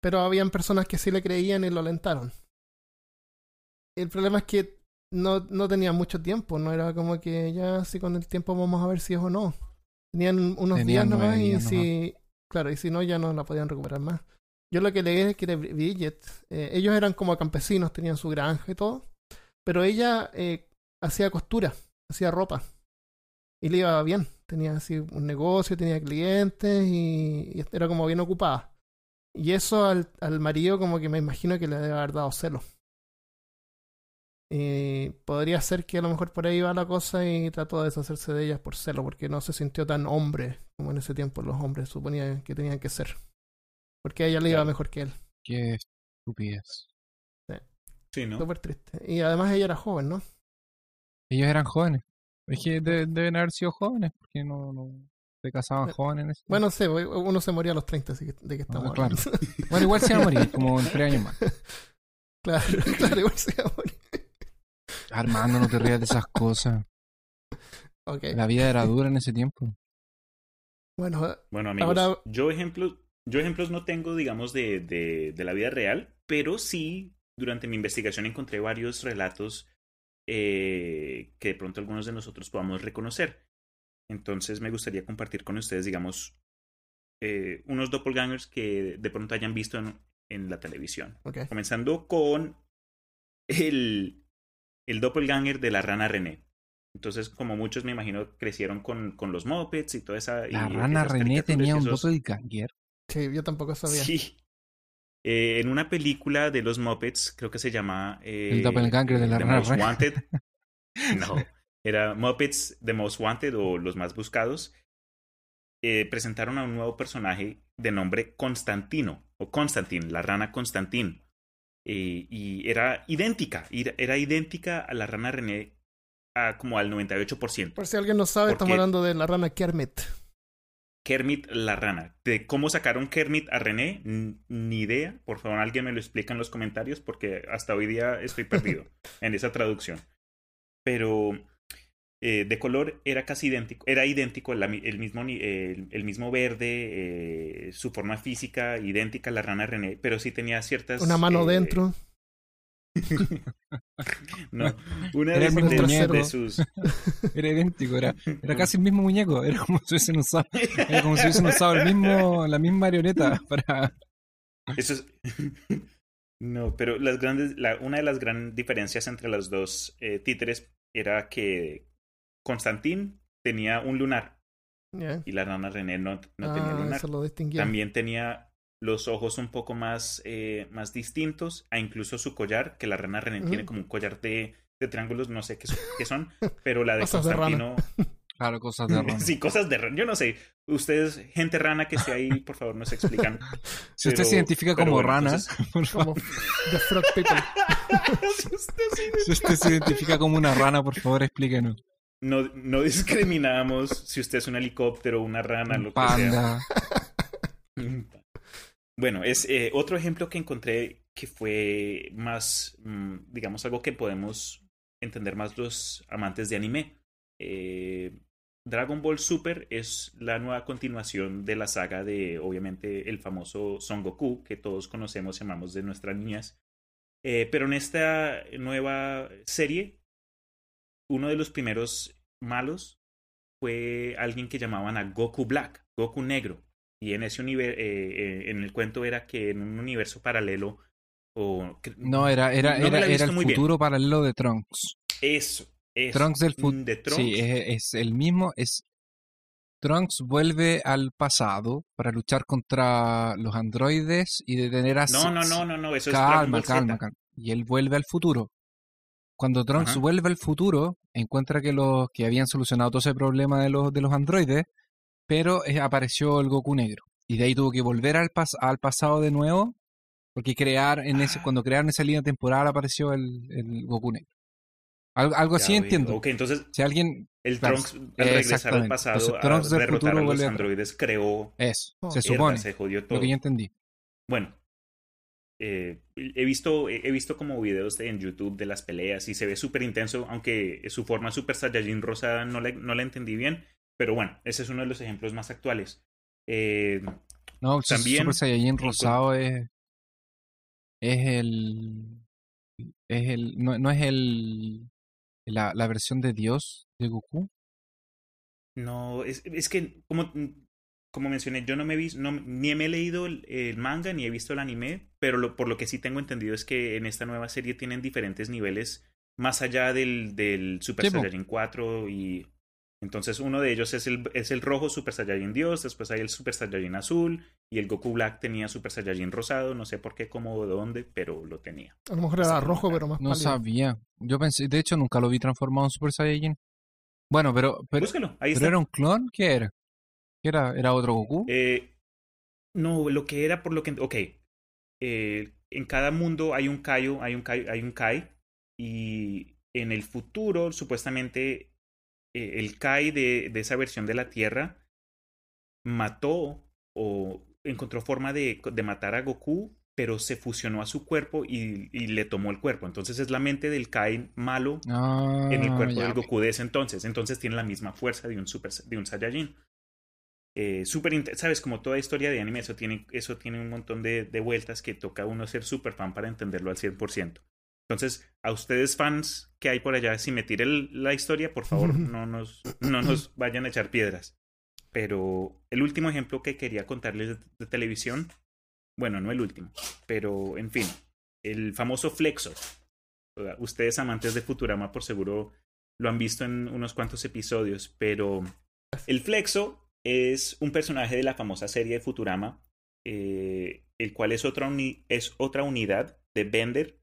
pero habían personas que sí le creían y lo alentaron. El problema es que no, no tenían mucho tiempo, no era como que ya si con el tiempo vamos a ver si es o no. Tenían unos días nomás y días si, claro, y si no ya no la podían recuperar más. Yo lo que leí es que de Bridget, eh, ellos eran como campesinos, tenían su granja y todo, pero ella eh, hacía costura, hacía ropa y le iba bien. Tenía así un negocio, tenía clientes y, y era como bien ocupada. Y eso al, al marido como que me imagino que le debe haber dado celo. Y podría ser que a lo mejor por ahí va la cosa y trató de deshacerse de ellas por celo, porque no se sintió tan hombre como en ese tiempo los hombres suponían que tenían que ser. Porque a ella le iba mejor que él. Qué estupidez. Sí, ¿no? Súper triste. Y además ella era joven, ¿no? Ellos eran jóvenes. Es que de- deben haber sido jóvenes, porque no, no se casaban Eh, jóvenes en ese Bueno, sé, uno se moría a los 30, así que de qué estamos Ah, claro. hablando. Bueno, igual se iba a morir, como en tres años más. claro, claro, igual se iba a morir. Armando, no te rías de esas cosas. Ok. La vida era dura en ese tiempo. Bueno, Bueno, amigos, Ahora- yo ejemplos, yo ejemplos no tengo, digamos, de, de, de la vida real, pero sí, durante mi investigación encontré varios relatos eh, que de pronto algunos de nosotros podamos reconocer. Entonces me gustaría compartir con ustedes, digamos, eh, unos doppelgangers que de pronto hayan visto en, en la televisión. ok. Comenzando con el, el doppelganger de la rana René. Entonces, como muchos me imagino, crecieron con, con los mopeds y toda esa... La y rana René tenía un esos- doppelganger. Sí, yo tampoco sabía. Sí. Eh, en una película de los Muppets, creo que se llama... eh, El doppelganger de la The rana Most René. Wanted. No, era Muppets The Most Wanted o Los Más Buscados. Eh, presentaron a un nuevo personaje de nombre Constantino, o Constantin, la rana Constantin. Eh, y era idéntica, era, idéntica a la rana René a como al 98%. Por si alguien no sabe, estamos hablando de la rana Kermit. Kermit la rana. De cómo sacaron Kermit a René, ni idea. Por favor, alguien me lo explica en los comentarios porque hasta hoy día estoy perdido en esa traducción. Pero eh, de color era casi idéntico, era idéntico, el, mismo, el, el mismo verde, eh, su forma física idéntica a la rana René, pero sí tenía ciertas... Una mano eh, dentro. No, una Era de, el de- de sus... Era idéntico, era, era casi el mismo muñeco. Era como si hubiesen usado, era como si hubiesen usado el mismo, la misma marioneta para. Eso es... No, pero las grandes, la, una de las grandes diferencias entre los dos eh, títeres era que Constantín tenía un lunar y la rana René no, no tenía ah, lunar. eso lo distinguía. También tenía los ojos un poco más, eh, más distintos, a incluso su collar, que la rana René tiene como un collar de, de triángulos, no sé qué, son- qué son, pero la de Cosas de. Constantino... Claro, cosas de rana. sí, cosas de rana. Yo no sé. Ustedes, gente rana que esté ahí, por favor, nos explican. Si usted se identifica como bueno, rana, entonces- por favor. Como The Frog People. Si usted se identifica como una rana, por favor, explíquenos. No, no discriminamos si usted es un helicóptero, una rana, Un lo que sea. Bueno, es eh, otro ejemplo que encontré que fue más, mm, digamos, algo que podemos entender más los amantes de anime. Eh, Dragon Ball Super es la nueva continuación de la saga de, obviamente, el famoso Son Goku, que todos conocemos y amamos de nuestras niñas. Eh, pero en esta nueva serie, uno de los primeros malos fue alguien que llamaban a Goku Black, Goku Negro. Y en ese universo, en el cuento era que en un universo paralelo. O, No, era, era, no era, era el bien. futuro paralelo de Trunks. Eso, eso. Trunks del futuro. Mm. Sí, es, es el mismo. Es Trunks vuelve al pasado para luchar contra los androides y detener a no, no, no, no, no, eso es Dragon calma, calma. Y él vuelve al futuro. Cuando Trunks Ajá. vuelve al futuro, encuentra que los que habían solucionado todo ese problema de los, de los androides, pero eh, apareció el Goku negro. Y de ahí tuvo que volver al, pas- al pasado de nuevo, porque crear en ese, Ah. cuando crearon esa línea temporal apareció el, el Goku negro. Algo, algo así entiendo. Ok, entonces Si alguien el Trunks al regresar al pasado Entonces, Trunks a del derrotar futuro a los androides creó es, Oh. se supone, se jodió lo todo. que yo entendí. Bueno, eh, he visto he visto como videos de- en YouTube de las peleas y se ve súper intenso, aunque su forma Super Saiyajin rosada no la, no la entendí bien, pero bueno, ese es uno de los ejemplos más actuales. Eh, No, También Super Saiyajin rosado es. Es el. Es el. No, no es el. La, la versión de Dios de Goku. no, es, es que como, como mencioné, yo no me he visto, no, ni me he leído el, el manga ni he visto el anime, pero lo, por lo que sí tengo entendido es que en esta nueva serie tienen diferentes niveles más allá del, del Super Sí. Saiyajin 4 y Entonces uno de ellos es el, es el rojo Super Saiyajin Dios, después hay el Super Saiyajin azul y el Goku Black tenía Super Saiyajin rosado, no sé por qué, cómo o dónde, pero lo tenía. A lo mejor era rojo, pero más No pálido. sabía. Yo pensé, de hecho, nunca lo vi transformado en Super Saiyajin. Bueno, pero, pero, Búscalo, ahí ¿pero está. era un clon. ¿Qué era? ¿Qué era? ¿Era otro Goku? Eh, no, lo que era por lo que... Ok. Eh, en cada mundo hay un Kaio, hay un Kai, hay un Kai. Y en el futuro, supuestamente, eh, el Kai de, de esa versión de la Tierra mató o encontró forma de, de matar a Goku, pero se fusionó a su cuerpo y, y le tomó el cuerpo. Entonces es la mente del Kai malo Ah, en el cuerpo ya, del ok. Goku de ese entonces. Entonces tiene la misma fuerza de un super de un Saiyajin. Eh, súper inte- sabes, como toda historia de anime, eso tiene, eso tiene un montón de, de vueltas que toca a uno ser super fan para entenderlo al 100%. Entonces, a ustedes fans que hay por allá, si me tire el- la historia, por favor, no nos, no nos vayan a echar piedras. Pero el último ejemplo que quería contarles de, de televisión, bueno, no el último, pero en fin, el famoso Flexo. Ustedes amantes de Futurama por seguro lo han visto en unos cuantos episodios, pero el Flexo es un personaje de la famosa serie de Futurama, eh, el cual es otra, uni- es otra unidad de Bender,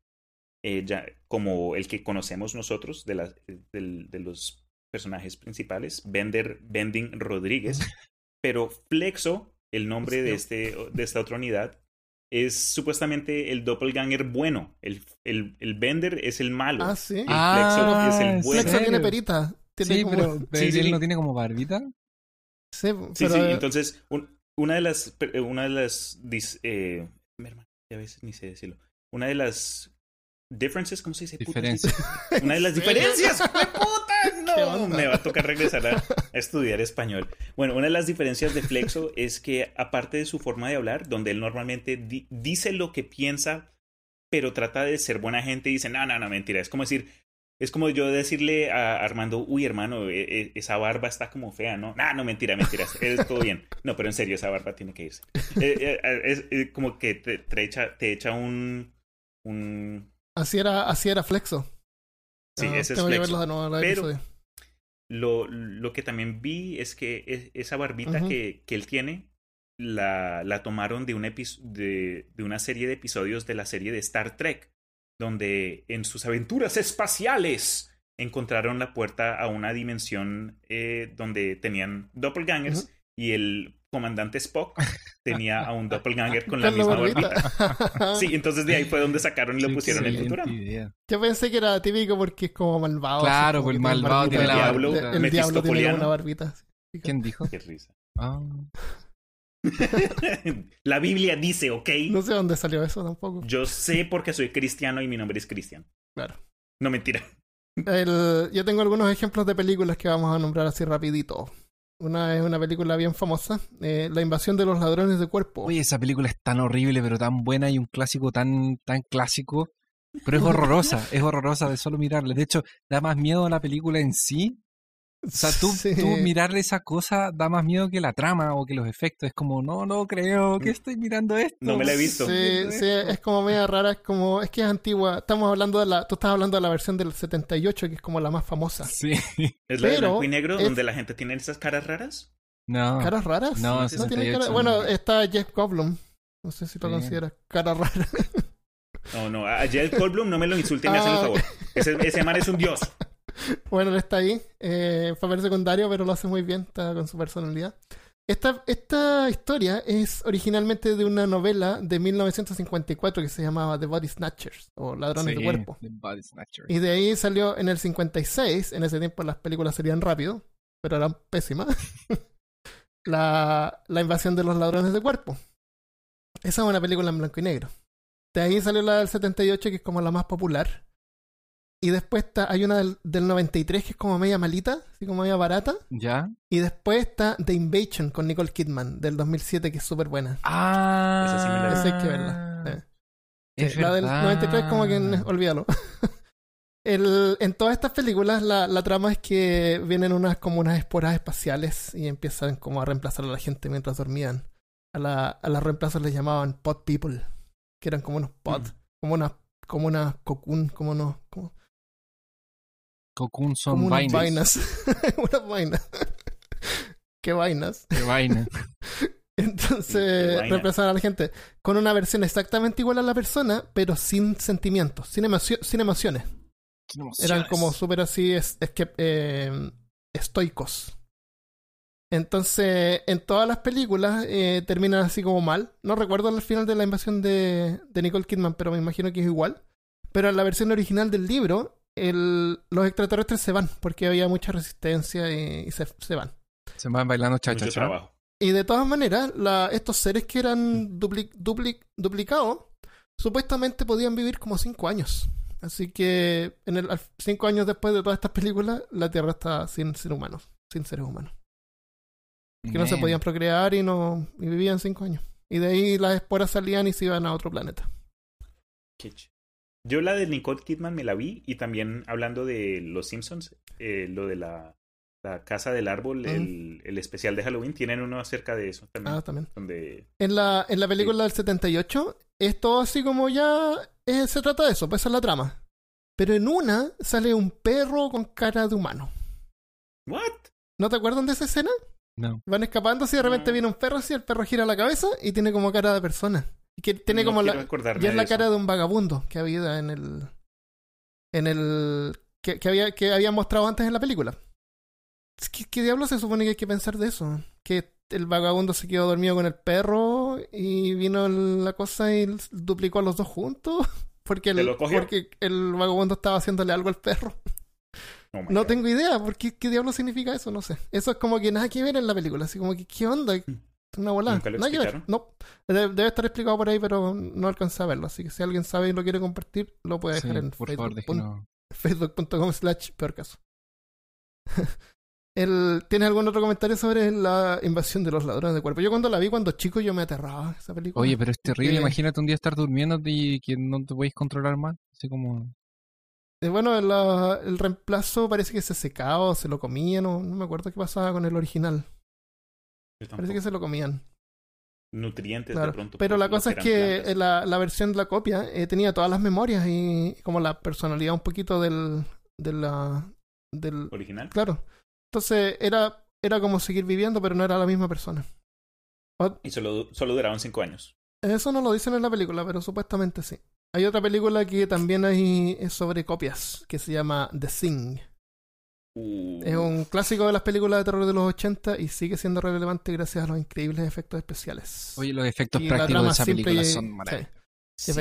eh, ya, como el que conocemos nosotros de, las- del- de los personajes principales, Bender Bending Rodríguez, pero Flexo, el nombre de, este, de esta otra unidad, es supuestamente el doppelganger bueno. El, el, el Bender es el malo. Ah, sí. El Ah, Flexo es el ¿en bueno. Flexo tiene perita. Tiene Sí, como- pero, pero sí, él sí. no tiene como barbita. Sí, Sí, pero, sí, entonces un- una de las, eh, una de las, dis- eh, mi hermano, a veces ni sé decirlo, una de las differences, ¿cómo se dice? putas? Diferencia. Una de las diferencias. ¿Qué No, me va a tocar regresar a, a estudiar español. Bueno, una de las diferencias de Flexo es que aparte de su forma de hablar, donde él normalmente di- dice lo que piensa, pero trata de ser buena gente y dice, no, no, no, mentira. Es como decir, es como yo decirle a Armando, uy, hermano, e- e- esa barba está como fea, ¿no? No, no, mentira, mentira, es todo bien. No, pero en serio, esa barba tiene que irse. Eh, eh, es, eh, como que te, te echa, te echa un... un así era, así era Flexo. sí, Ah, ese es Flexo. de nuevo, Pero-. Lo, lo que también vi es que es- esa barbita que, que él tiene la, la tomaron de, un de, de una serie de episodios de la serie de Star Trek, donde en sus aventuras espaciales encontraron la puerta a una dimensión eh, donde tenían doppelgangers y el comandante Spock tenía a un doppelganger con la Con misma barbita. Sí, entonces de ahí fue donde sacaron y lo pusieron en Futurama. idea. Yo pensé que era típico porque es como malvado. Claro, el malvado tiene la El barbita. diablo tiene una barbita. ¿Quién dijo? Qué risa. Ah, la Biblia dice, ¿ok? No sé dónde salió eso tampoco. Yo sé porque soy cristiano y mi nombre es Cristian. Claro. No mentira. El- yo tengo algunos ejemplos de películas que vamos a nombrar así rapidito. Una es una película bien famosa, eh, La invasión de los ladrones de cuerpo. Oye, esa película es tan horrible, pero tan buena y un clásico tan, tan clásico. Pero es horrorosa, es horrorosa de solo mirarle. De hecho, da más miedo a la película en sí. O sea, tú, Sí. tú mirarle esa cosa da más miedo que la trama o que los efectos. Es como, no, no creo que estoy mirando esto. No me la he visto. Sí, sí, es como media rara, es como, es que es antigua. Estamos hablando de la, tú estás hablando de la versión del 78, que es como la más famosa. Sí. ¿Es la de Pero blanco y negro es- donde la gente tiene esas caras raras? No. ¿Caras raras? No, no tiene 68 cara- no. Bueno, está Jeff Goldblum. No sé si lo Sí. consideras cara rara. No, no. A Jeff Goldblum no me lo insulte, me hacen el Ah, favor. Ese, ese man es un dios. Bueno, él está ahí. Eh, papel secundario, pero lo hace muy bien. Está con su personalidad. Esta, esta historia es originalmente de una novela de 1954 que se llamaba The Body Snatchers o Ladrones Sí, de Cuerpo. The Body Snatcher. Y de ahí salió en el 56. En ese tiempo las películas serían rápido, pero eran pésimas. la, la invasión de los ladrones de cuerpo. Esa es una película en blanco y negro. De ahí salió la del 78, que es como la más popular. Y después está, hay una del, del 93 que es como media malita, así como media barata. ¿Ya? Y después está The Invasion con Nicole Kidman del 2007, que es súper buena. Ah. Esa sí me la. Esa hay que verla. Eh. Es Sí, la del verdad. 93 como que olvídalo. El, en todas estas películas la, la trama es que vienen unas como unas esporas espaciales y empiezan como a reemplazar a la gente mientras dormían. A, la, a las reemplazos les llamaban pod people, que eran como unos pod, Mm. como unas como unas cocoon, como unos como, Cocoon son como unas vainas. vainas. unas vainas. ¿Qué vainas? Qué vaina. Qué Entonces vaina. reemplazan a la gente con una versión exactamente igual a la persona, pero sin sentimientos, sin, emocio- sin emociones. Eran como súper así, es, es que eh, estoicos. Entonces, en todas las películas eh, terminan así como mal. No recuerdo el final de la invasión de, de Nicole Kidman, pero me imagino que es igual. Pero en la versión original del libro, el- los extraterrestres se van porque había mucha resistencia y, y se, se van. Se van bailando cha-cha-cha. trabajo. Y de todas maneras, la- estos seres que eran dupli- dupli- duplicados, supuestamente podían vivir como cinco años. Así que en el, cinco años después de todas estas películas, la Tierra está sin, sin humanos, sin seres humanos. Que no se podían procrear y no y vivían cinco años. Y de ahí las esporas salían y se iban a otro planeta. Qué ch- Yo la de Nicole Kidman me la vi y también hablando de Los Simpsons, eh, lo de la, la casa del árbol, Mm. el, el especial de Halloween, tienen uno acerca de eso también. Ah, también. Donde En la, en la película del 78, es todo así como ya eh, se trata de eso, pues esa es la trama. Pero en una sale un perro con cara de humano. ¿What? ¿No te acuerdan de esa escena? No. Van escapando así de repente No. viene un perro así, el perro gira la cabeza y tiene como cara de persona. Que tiene No como la. acordarme Y es la cara de un vagabundo que había en el. En el. Que, que había, que había mostrado antes en la película. Que- ¿Qué diablos se supone que hay que pensar de eso? Que el vagabundo se quedó dormido con el perro y vino la cosa y duplicó a los dos juntos. Porque ¿Se el, porque el vagabundo estaba haciéndole algo al perro. Oh No God. tengo idea, porque qué diablo significa eso, no sé. Eso es como que nada que ver en la película, así como que qué onda, una volada. ¿Nunca lo Nada que? No, De- debe estar explicado por ahí, pero no alcancé a verlo. Así que si alguien sabe y lo quiere compartir, lo puede Sí, dejar en Facebook. déjenos. Facebook.com slash peor caso. El, ¿Tienes algún otro comentario sobre la invasión de los ladrones de cuerpo? Yo cuando la vi cuando chico yo me aterraba esa película. Oye, pero es terrible. Imagínate un día estar durmiendo y que no te podéis controlar más. Así como. Eh, bueno, la- el reemplazo parece que se secaba o se lo comían, no, no me acuerdo qué pasaba con el original. Parece que se lo comían. Nutrientes Claro, de pronto. Pero la cosa es que eh, la, la versión de la copia eh, tenía todas las memorias y como la personalidad un poquito del, de la, del... original. Claro. Entonces era, era como seguir viviendo, pero no era la misma persona. O- Y solo, solo duraron cinco años. Eso no lo dicen en la película, pero supuestamente sí. Hay otra película que también hay es sobre copias, que se llama The Thing. Uh, Es un clásico de las películas de terror de los 80 y sigue siendo relevante gracias a los increíbles efectos especiales. Oye, los efectos Y prácticos de esa película y- son sí. maravillosos. sí.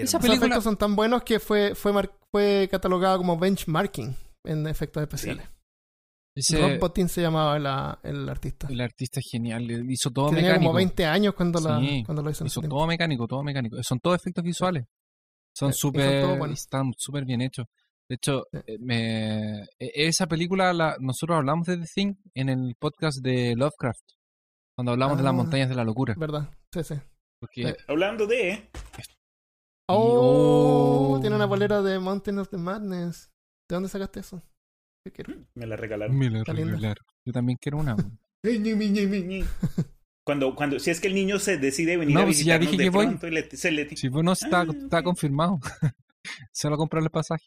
Los película- efectos son tan buenos que fue, fue, mar- fue catalogada como benchmarking en efectos especiales. Ese- Rob Bottin se llamaba la- el artista. el artista es genial. Hizo todo tenía mecánico. como 20 años cuando, la, Sí, cuando lo hizo. Hizo ese todo mecánico, todo mecánico. Son todos efectos visuales. Son Sí, son súper. buenos. Están súper bien hechos. De hecho, eh, me, e- esa película, la, nosotros hablamos de The Thing en el podcast de Lovecraft. Cuando hablamos de las Ah. montañas de la locura. ¿Verdad? Sí, sí. Porque Eh, Hablando de. Oh, oh. tiene una bolera de Mountain of the Madness. ¿De dónde sacaste eso? Yo quiero. Me la regalaron. me la regalaron. Yo también quiero una. Cuando, cuando, si es que el niño se decide venir No, a pues ya visitarnos dije de que voy. pronto y le- se le... Si bueno, está, Ah, está confirmado. Solo comprar el pasaje.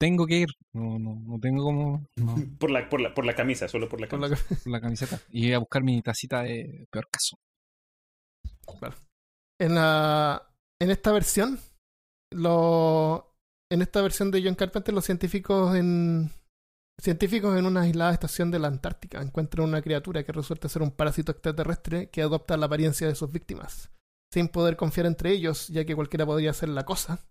Tengo que ir. No, no, no tengo como. No, Por la, por la, por la camisa, solo por la la- por la camiseta. Y a buscar mi tacita de peor caso. En la en esta versión, lo, en esta versión de John Carpenter, los científicos en científicos en una aislada estación de la Antártica encuentran una criatura que resulta ser un parásito extraterrestre que adopta la apariencia de sus víctimas, sin poder confiar entre ellos, ya que cualquiera podría hacer la cosa.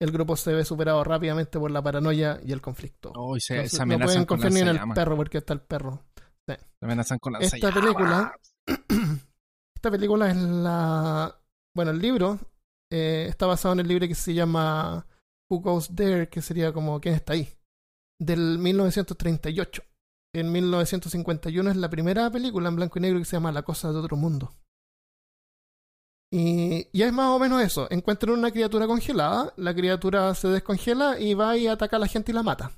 El grupo se ve superado rápidamente por la paranoia y el conflicto. Oh, y se, no, se no pueden con confiar ni en el perro porque está el perro. Se amenazan con Esta lanzallamas. película Esta película es la. Bueno, el libro eh, está basado en el libro que se llama Who Goes There, que sería como ¿Quién está ahí? Del 1938. En 1951 es la primera película en blanco y negro que se llama La cosa de otro mundo. Y, y es más o menos eso. Encuentran una criatura congelada, la criatura se descongela y va y ataca a la gente y la mata.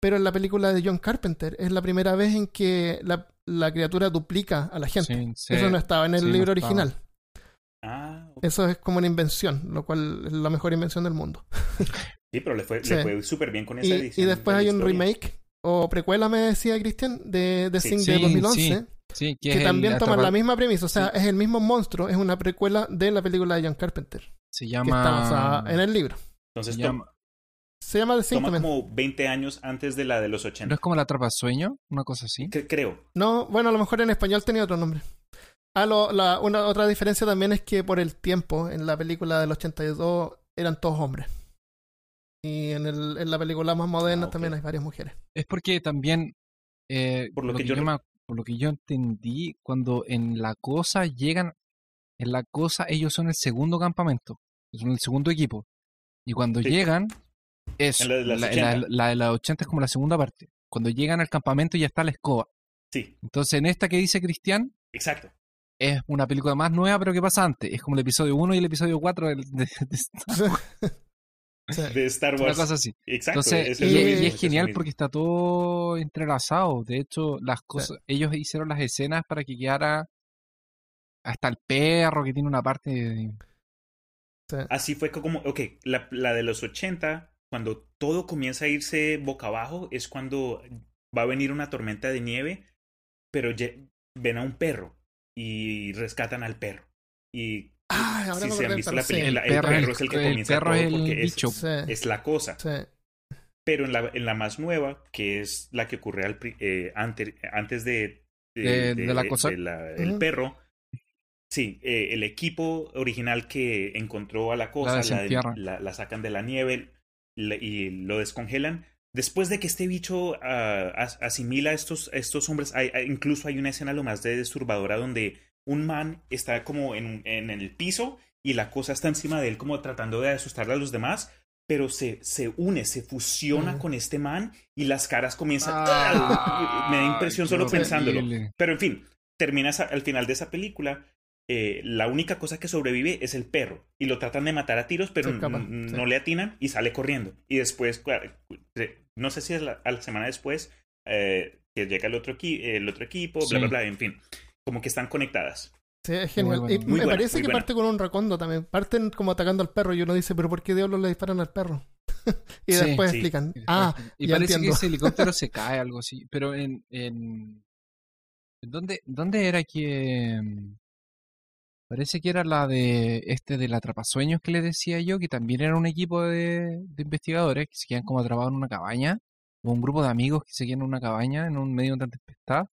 Pero en la película de John Carpenter es la primera vez en que la, la criatura duplica a la gente. Sí, sí. Eso no estaba en el Sí, libro original. Ah. Eso es como una invención, lo cual es la mejor invención del mundo. Sí, pero le fue, súper bien con esa Y, edición. y después de hay un remake o precuela, me decía Cristian, de, de Sí. Sing Sí, de 2011, Sí, que, que, es también toman la misma premisa. O sea, Sí. es el mismo monstruo, es una precuela de la película de John Carpenter, Se que está basada llama. en el libro. Entonces se llama- Se llama The toma como 20 años antes de la de los ¿No 80. es como la atrapa sueño? Una cosa así. Cre- creo. No, bueno, a lo mejor en español tenía otro nombre. Ah, lo- la, una otra diferencia también es que por el tiempo, en la película del 82 eran todos hombres. Y en, el, en la película más moderna Ah, también hay varias mujeres. Es porque también, eh, Por lo que yo re- me ac- por lo que yo entendí, cuando en la cosa llegan, en la cosa ellos son el segundo campamento, son el segundo equipo. Y cuando Sí. llegan, es la de las la, 80. la- la de las 80 es como la segunda parte. Cuando llegan al campamento ya está la escoba. Sí, Entonces en esta que dice Cristian, exacto. es una película más nueva, pero que pasa antes. Es como el episodio 1 y el episodio 4 del- de, de- Sí. De Star una Wars. cosa así. Exacto. Entonces, es y, es genial porque está todo entrelazado. De hecho, las cosas, ellos hicieron las escenas para que quedara hasta el perro que tiene una parte. de- Sí. Así fue como, ok, la, la de los 80, cuando todo comienza a irse boca abajo, es cuando va a venir una tormenta de nieve, pero ven a un perro y rescatan al perro. Y Ah, ahora si me se han visto perro, la película, El el perro perro, es el- que el comienza perro todo es porque es, bicho. Sí, es la cosa. sí. Pero en la, en la más nueva, que es la que ocurre al, eh, ante- antes de, De- de la cosa. la- el perro. Sí, eh, el equipo original que encontró a la cosa, la, desentierran. la- la sacan de la nieve la- y lo descongelan. Después de que este bicho ah, as- asimila a estos, estos hombres, hay, hay- incluso hay una escena lo más de disturbadora donde un man está como en, en el piso y la cosa está encima de él como tratando de asustar a los demás, pero se, se une, se fusiona con este man y las caras comienzan... Ah, Me da impresión solo pensándolo. horrible. Pero en fin, terminas al final de esa película. eh, la única cosa que sobrevive es el perro. Y lo tratan de matar a tiros, pero sí. no le atinan y sale corriendo. Y después, eh, no sé si es la, a la semana después, eh, que llega el otro, el otro equipo, bla, Sí. bla, bla, en fin. Como que están conectadas. Sí, es genial. Muy Y. Muy me buena, parece muy que buena. parte con un racondo también. Parten como atacando al perro y uno dice, pero ¿por qué diablos le disparan al perro? y Sí, después sí. explican. Ah, y ya parece entiendo. que ese helicóptero se cae, algo así. Pero en. en ¿en ¿dónde, ¿Dónde era que.? mm, Parece que era la de este del atrapasueños que les decía yo, que también era un equipo de, de investigadores que se quedan como atrapados en una cabaña, o un grupo de amigos que se quedan en una cabaña en un medio de una tempestad.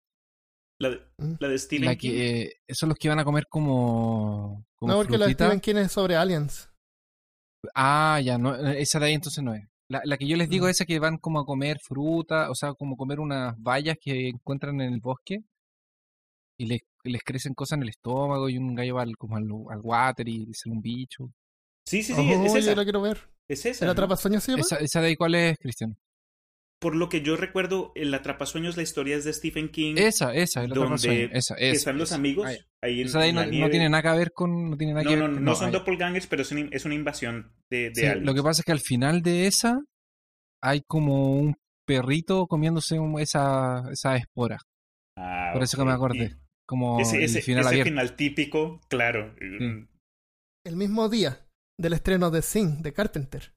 La, de- Mm. la de Stephen La King. que eh, son los que van a comer como, como no, porque la de. Stephen King es sobre aliens. Ah, ya, no, esa de ahí entonces no es. La, la que yo les digo Mm. es esa que van como a comer fruta, o sea, como comer unas bayas que encuentran en el bosque y les, les crecen cosas en el estómago y un gallo va al, como al, al water y le sale un bicho. Sí, sí, sí, oh, es yo esa. la quiero ver. Es esa. ¿El ¿no? atrapasueños se llama? Esa, esa de ahí cuál es, Cristian? Por lo que yo recuerdo, el Atrapasueños, la historia es de Stephen King. Esa, esa, el donde. Esa, que están los amigos Ah, ahí en, Esa de ahí no, la no tiene nada que ver con. No, tiene nada No, que no, ver no, con- no son doppelgangers, pero es una, es una invasión de, de Sí, aliens. lo que pasa es que al final de esa hay como un perrito comiéndose un- esa, esa espora. Ah, Por eso que me acordé. Como Y ese, el ese- final ese típico, claro. Mm, El mismo día del estreno de Sing, de Carpenter,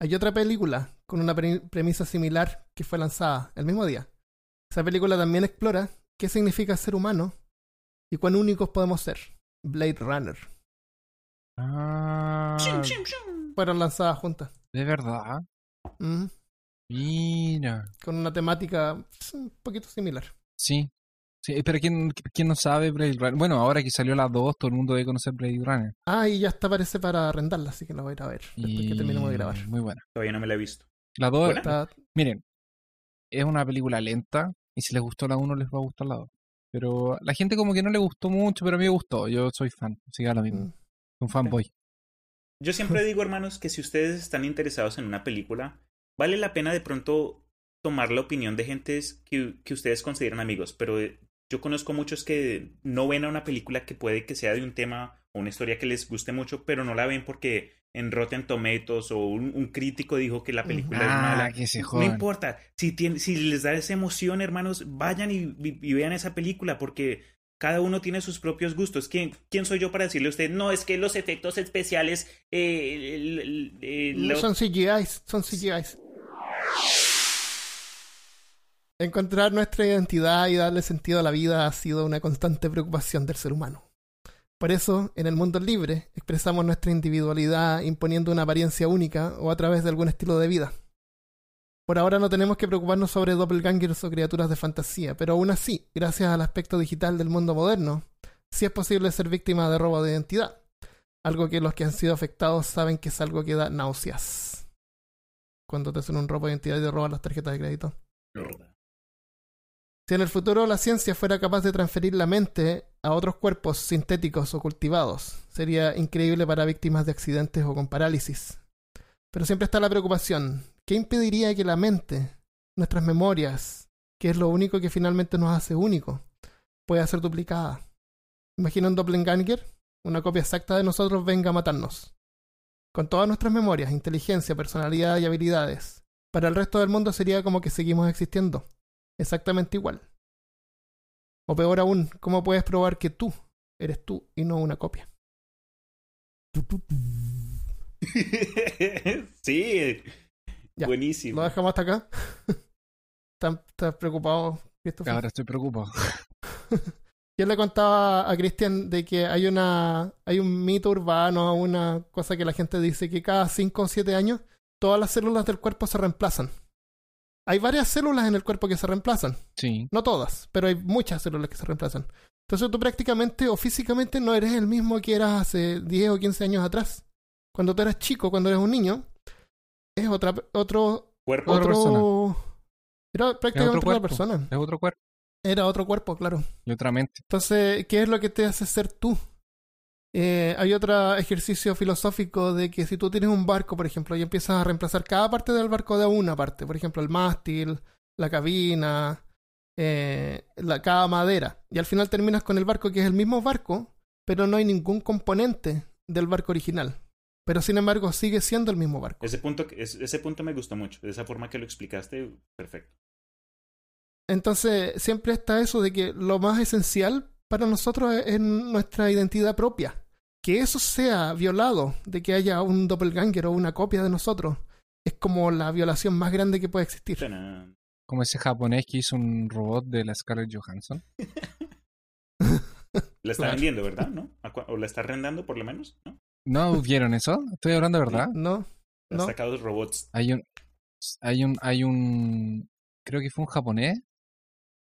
hay otra película con una pre- premisa similar que fue lanzada el mismo día. Esa película también explora qué significa ser humano y cuán únicos podemos ser. Blade Runner. Ah, Fueron lanzadas juntas. de verdad. Mm, Mira. con una temática pues, un poquito similar. Sí. Sí, pero ¿quién, quién no sabe Blade Runner? Bueno, ahora que salió la 2, todo el mundo debe conocer Blade Runner. Ah, y ya está, parece para arrendarla, así que la voy a ir a ver después que terminemos de grabar. Muy buena. Todavía no me la he visto. La 2, ¿Buena? Está- miren, es una película lenta y si les gustó la 1 les va a gustar la 2. Pero la gente como que no le gustó mucho, pero a mí me gustó. Yo soy fan, así que lo mismo. mm, Un fanboy. Yo siempre digo, hermanos, que si ustedes están interesados en una película, vale la pena de pronto tomar la opinión de gentes que, que ustedes consideran amigos, pero eh, yo conozco muchos que no ven a una película que puede que sea de un tema una historia que les guste mucho, pero no la ven porque en Rotten Tomatoes o un, un crítico dijo que la película es mala. Ah, que se No importa, si, tiene, si les da esa emoción, hermanos, vayan y, y- y vean esa película porque cada uno tiene sus propios gustos. ¿Quién, quién soy yo para decirle a usted, no, es que los efectos especiales... Eh, el- el- el- No lo- son CGIs, son CGIs. Encontrar nuestra identidad y darle sentido a la vida ha sido una constante preocupación del ser humano. Por eso, en el mundo libre, expresamos nuestra individualidad imponiendo una apariencia única o a través de algún estilo de vida. Por ahora no tenemos que preocuparnos sobre doppelgangers o criaturas de fantasía, pero aún así, gracias al aspecto digital del mundo moderno, sí es posible ser víctima de robo de identidad. Algo que los que han sido afectados saben que es algo que da náuseas. Cuando te hacen un robo de identidad y te roban las tarjetas de crédito. Si en el futuro la ciencia fuera capaz de transferir la mente a otros cuerpos sintéticos o cultivados, sería increíble para víctimas de accidentes o con parálisis. Pero siempre está la preocupación, ¿qué impediría que la mente, nuestras memorias, que es lo único que finalmente nos hace único, pueda ser duplicada? Imagina un doppelganger, una copia exacta de nosotros venga a matarnos. Con todas nuestras memorias, inteligencia, personalidad y habilidades. Para el resto del mundo sería como que seguimos existiendo exactamente igual. O peor aún, ¿cómo puedes probar que tú eres tú y no una copia? sí, Ya, buenísimo. ¿Lo dejamos hasta acá? ¿Estás, estás preocupado, Christopher? Ahora estoy preocupado. Yo le contaba a Cristian de que hay una hay un mito urbano, una cosa que la gente dice que cada 5 o 7 años todas las células del cuerpo se reemplazan. Hay varias células en el cuerpo que se reemplazan. Sí. No todas, pero hay muchas células que se reemplazan. Entonces tú prácticamente o físicamente no eres el mismo que eras hace 10 o 15 años atrás. Cuando tú eras chico, cuando eres un niño, es otra otro Cuerpo. Era prácticamente otra cuerpo. persona. Es otro cuerpo Era otro cuerpo, claro. y otra mente. Entonces, ¿qué es lo que te hace ser tú? Eh, hay otro ejercicio filosófico de que si tú tienes un barco, por ejemplo, y empiezas a reemplazar cada parte del barco de una parte, por ejemplo, el mástil, la cabina, eh, la, cada madera, y al final terminas con el barco que es el mismo barco, pero no hay ningún componente del barco original. Pero sin embargo sigue siendo el mismo barco. Ese punto, es- ese punto me gustó mucho. De esa forma que lo explicaste, perfecto. Entonces, siempre está eso de que lo más esencial para nosotros es, es nuestra identidad propia. Que eso sea violado, de que haya un doppelganger o una copia de nosotros, es como la violación más grande que puede existir. Como ese japonés que hizo un robot de la Scarlett Johansson. La está vendiendo, ¿verdad? ¿No? ¿A cua- ¿O la está arrendando por lo menos? ¿No? ¿No vieron eso? Estoy hablando de verdad. ¿No? Ha No. sacado robots. Hay un, hay un, hay un, creo que fue un japonés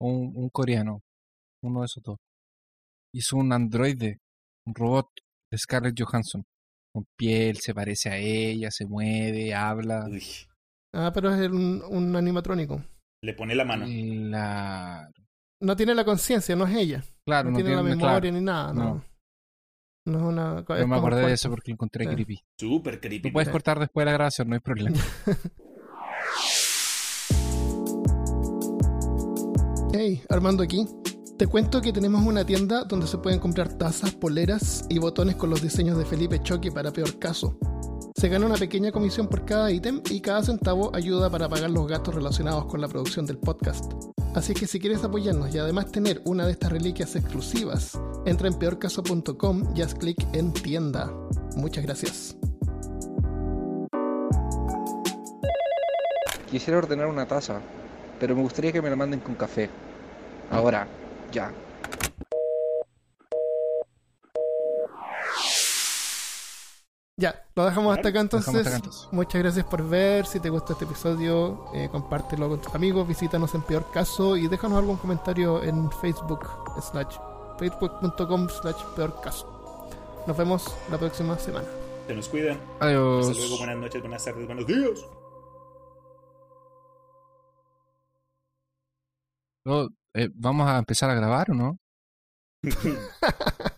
o un, un coreano, uno de esos dos. Hizo un androide, un robot de Scarlett Johansson, con piel, se parece a ella, se mueve, habla. Uy, Ah, pero es un, un animatrónico. le pone la mano. La, No tiene la conciencia, no es ella. claro, no, no, tiene la memoria claro, ni nada. No, no. no es una. es Yo me acordé de eso porque lo encontré Sí. creepy. Súper creepy. Tú puedes Sí. cortar después de la grabación, no hay problema. Hey, Armando aquí. Te cuento que tenemos una tienda donde se pueden comprar tazas, poleras y botones con los diseños de Felipe Choque para peor caso. Se gana una pequeña comisión por cada ítem y cada centavo ayuda para pagar los gastos relacionados con la producción del podcast. Así que si quieres apoyarnos y además tener una de estas reliquias exclusivas, entra en peorcaso.com y haz clic en tienda. Muchas gracias. Quisiera ordenar una taza, pero me gustaría que me la manden con café. Ahora, ya. Ya, lo dejamos hasta acá Dejamos entonces. hasta acá, entonces. Muchas gracias por ver. Si te gustó este episodio, eh, compártelo con tus amigos, visítanos en peor caso y déjanos algún comentario en Facebook slash facebook.com slash peor caso. Nos vemos la próxima semana. Se nos cuidan. Adiós. Hasta luego. Buenas noches, buenas tardes, buenos días. Oh, eh, ¿Vamos a empezar a grabar o no?